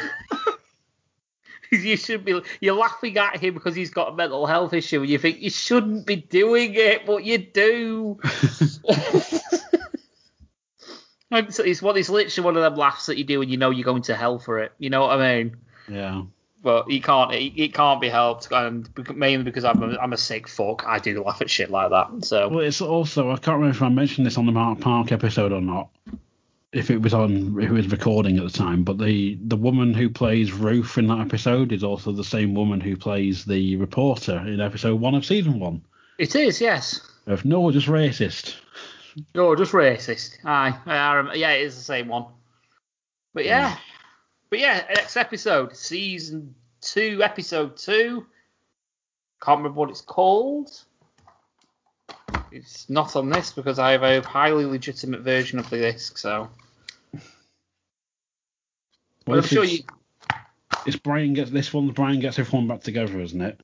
you should be you're laughing at him because he's got a mental health issue, and you think you shouldn't be doing it, but you do. So it's what it's literally one of them laughs that you do when you know you're going to hell for it. You know what I mean? Yeah. But you can't. It, it can't be helped, and mainly because I'm a, I'm a sick fuck. I do laugh at shit like that. So Well, it's also I can't remember if I mentioned this on the Mark Park episode or not. If it was on, if it was recording at the time, but the the woman who plays Ruth in that episode is also the same woman who plays the reporter in episode one of season one it is, yes. of No, Just Racist. You're just racist. Aye, I yeah, it is the same one. But yeah, but yeah, next episode, season two, episode two. Can't remember what it's called. It's not on this because I have a highly legitimate version of the disc. So, but Well, I'm sure you. It's Brian gets this one. Brian gets everyone back together, isn't it?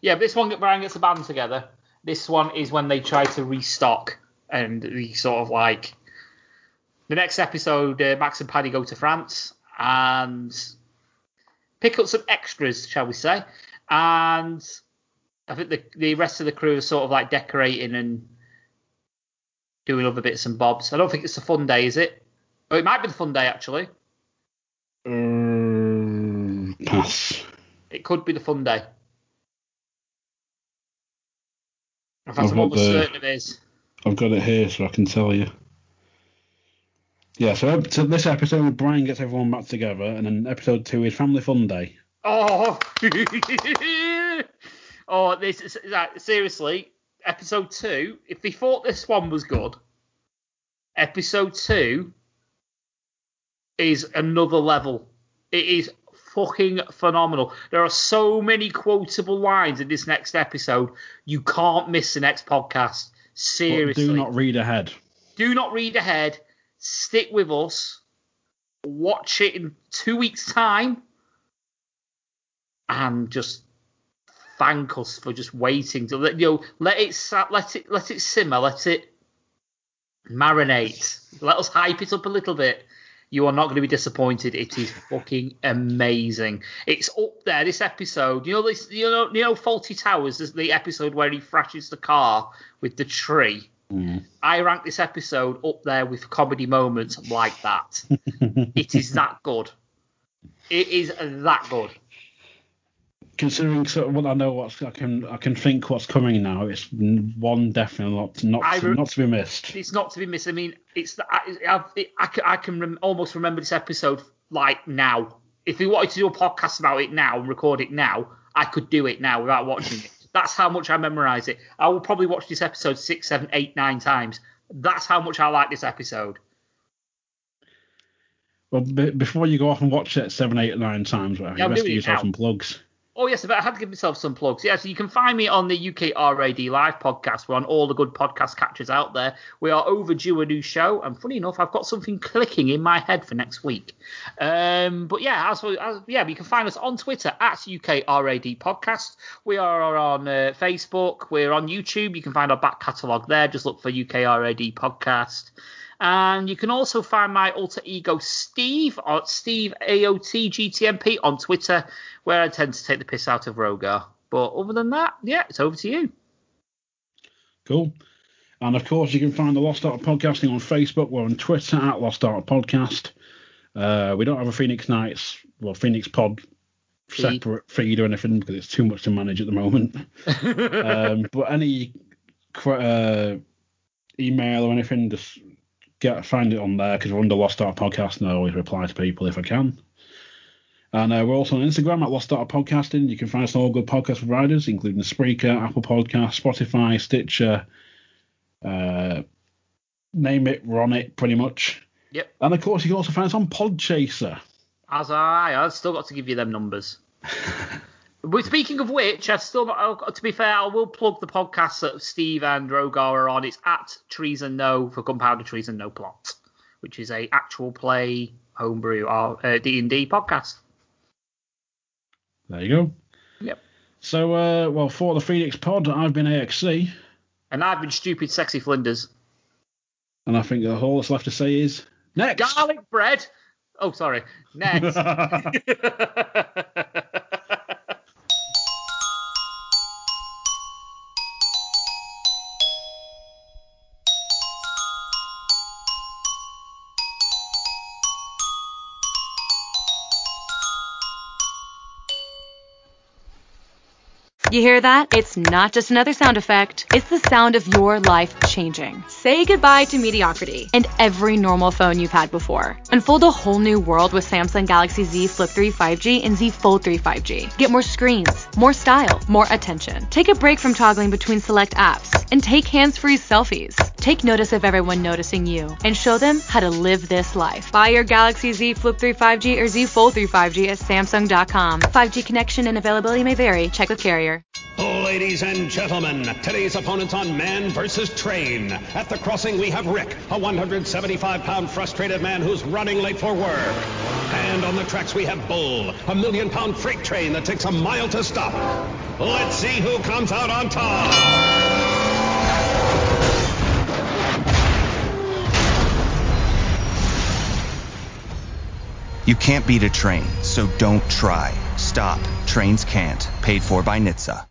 Yeah, this one Brian gets a band together. This one is when they try to restock and the sort of like the next episode. Uh, Max and Paddy go to France and pick up some extras, shall we say? And I think the the rest of the crew are sort of like decorating and doing other bits and bobs. I don't think it's a fun day, is it? Oh, it might be the fun day actually. Um, pass. It could be the fun day. In fact, I'm almost certain it is. I've got it here so I can tell you. Yeah, so, so this episode, Brian gets everyone back together, and then episode two is Family Fun Day. Oh, oh, this is seriously. Episode two. If they thought this one was good, episode two is another level. It is fucking phenomenal. There are so many quotable lines in this next episode. You can't miss the next podcast. But Seriously, do not read ahead. do not read ahead. Stick with us. Watch it in two weeks' time, and just thank us for just waiting to let you know, let it let it let it simmer, let it marinate. Let us hype it up a little bit. You are not going to be disappointed. It is fucking amazing. It's up there. This episode, you know, this, you know, you know, Fawlty Towers. Is the episode where he thrashes the car with the tree. Mm. I rank this episode up there with comedy moments like that. it is that good. It is that good. Considering sort of what I know, what's I can I can think what's coming now. It's one definitely not not to, re- not to be missed. It's not to be missed. I mean, it's the, I, I, I can, I can rem- almost remember this episode like now. If we wanted to do a podcast about it now and record it now, I could do it now without watching it. That's how much I memorize it. I will probably watch this episode six, seven, eight, nine times. That's how much I like this episode. Well, b- before you go off and watch it seven, eight, nine times, whatever, Yeah, you best give yourself now. some plugs. Oh yes, I had to give myself some plugs. Yeah, so you can find me on the UK RAD Live podcast. We're on all the good podcast catchers out there. We are overdue a new show, and funny enough, I've got something clicking in my head for next week. Um, but yeah, as, as yeah, you can find us on Twitter at UK RAD Podcast. We are on uh, Facebook. We're on YouTube. You can find our back catalogue there. Just look for UK RAD Podcast. And you can also find my alter ego Steve at Steve AOT GTMP on Twitter, where I tend to take the piss out of Rogar. But other than that, yeah, it's over to you. Cool. And of course, you can find the Lost Art of Podcasting on Facebook. We're on Twitter at Lost Art Podcast. Uh, we don't have a Phoenix Nights, well, Phoenix Pod Feed. separate feed or anything because it's too much to manage at the moment. um, but any uh, email or anything, just get find it on there because we're under Lost Art Podcast and I always reply to people if I can. And uh, we're also on Instagram at Lost Art Podcasting. You can find us on all good podcast providers, including Spreaker, Apple Podcast, Spotify, Stitcher, uh, name it, we're on it pretty much. Yep. And of course, you can also find us on Podchaser. As I, I've still got to give you them numbers. but speaking of which, I've still to be fair, I will plug the podcast that Steve and Rogar are on. It's at Treason No for Compounded Treason No Plot, which is a actual play homebrew or uh, D&D podcast. There you go. Yep. So, uh, well, for the Phoenix Pod, I've been AXC. And I've been stupid, sexy Flanders. And I think the all that's left to say is next. Garlic bread. Oh, sorry. Next. You hear that? It's not just another sound effect. It's the sound of your life changing. Say goodbye to mediocrity and every normal phone you've had before. Unfold a whole new world with Samsung Galaxy Z Flip 3 5G and Z Fold 3 5G. Get more screens, more style, more attention. Take a break from toggling between select apps and take hands-free selfies. Take notice of everyone noticing you and show them how to live this life. Buy your Galaxy Z Flip 3 5G or Z Fold 3 5G at Samsung.com. 5G connection and availability may vary. Check with carrier. Oh, ladies and gentlemen, today's opponents on Man versus Train. At the crossing, we have Rick, a 175 pound frustrated man who's running late for work. And on the tracks, we have Bull, a million pound freight train that takes a mile to stop. Let's see who comes out on top. You can't beat a train, so don't try. Stop. Trains can't. Paid for by NHTSA.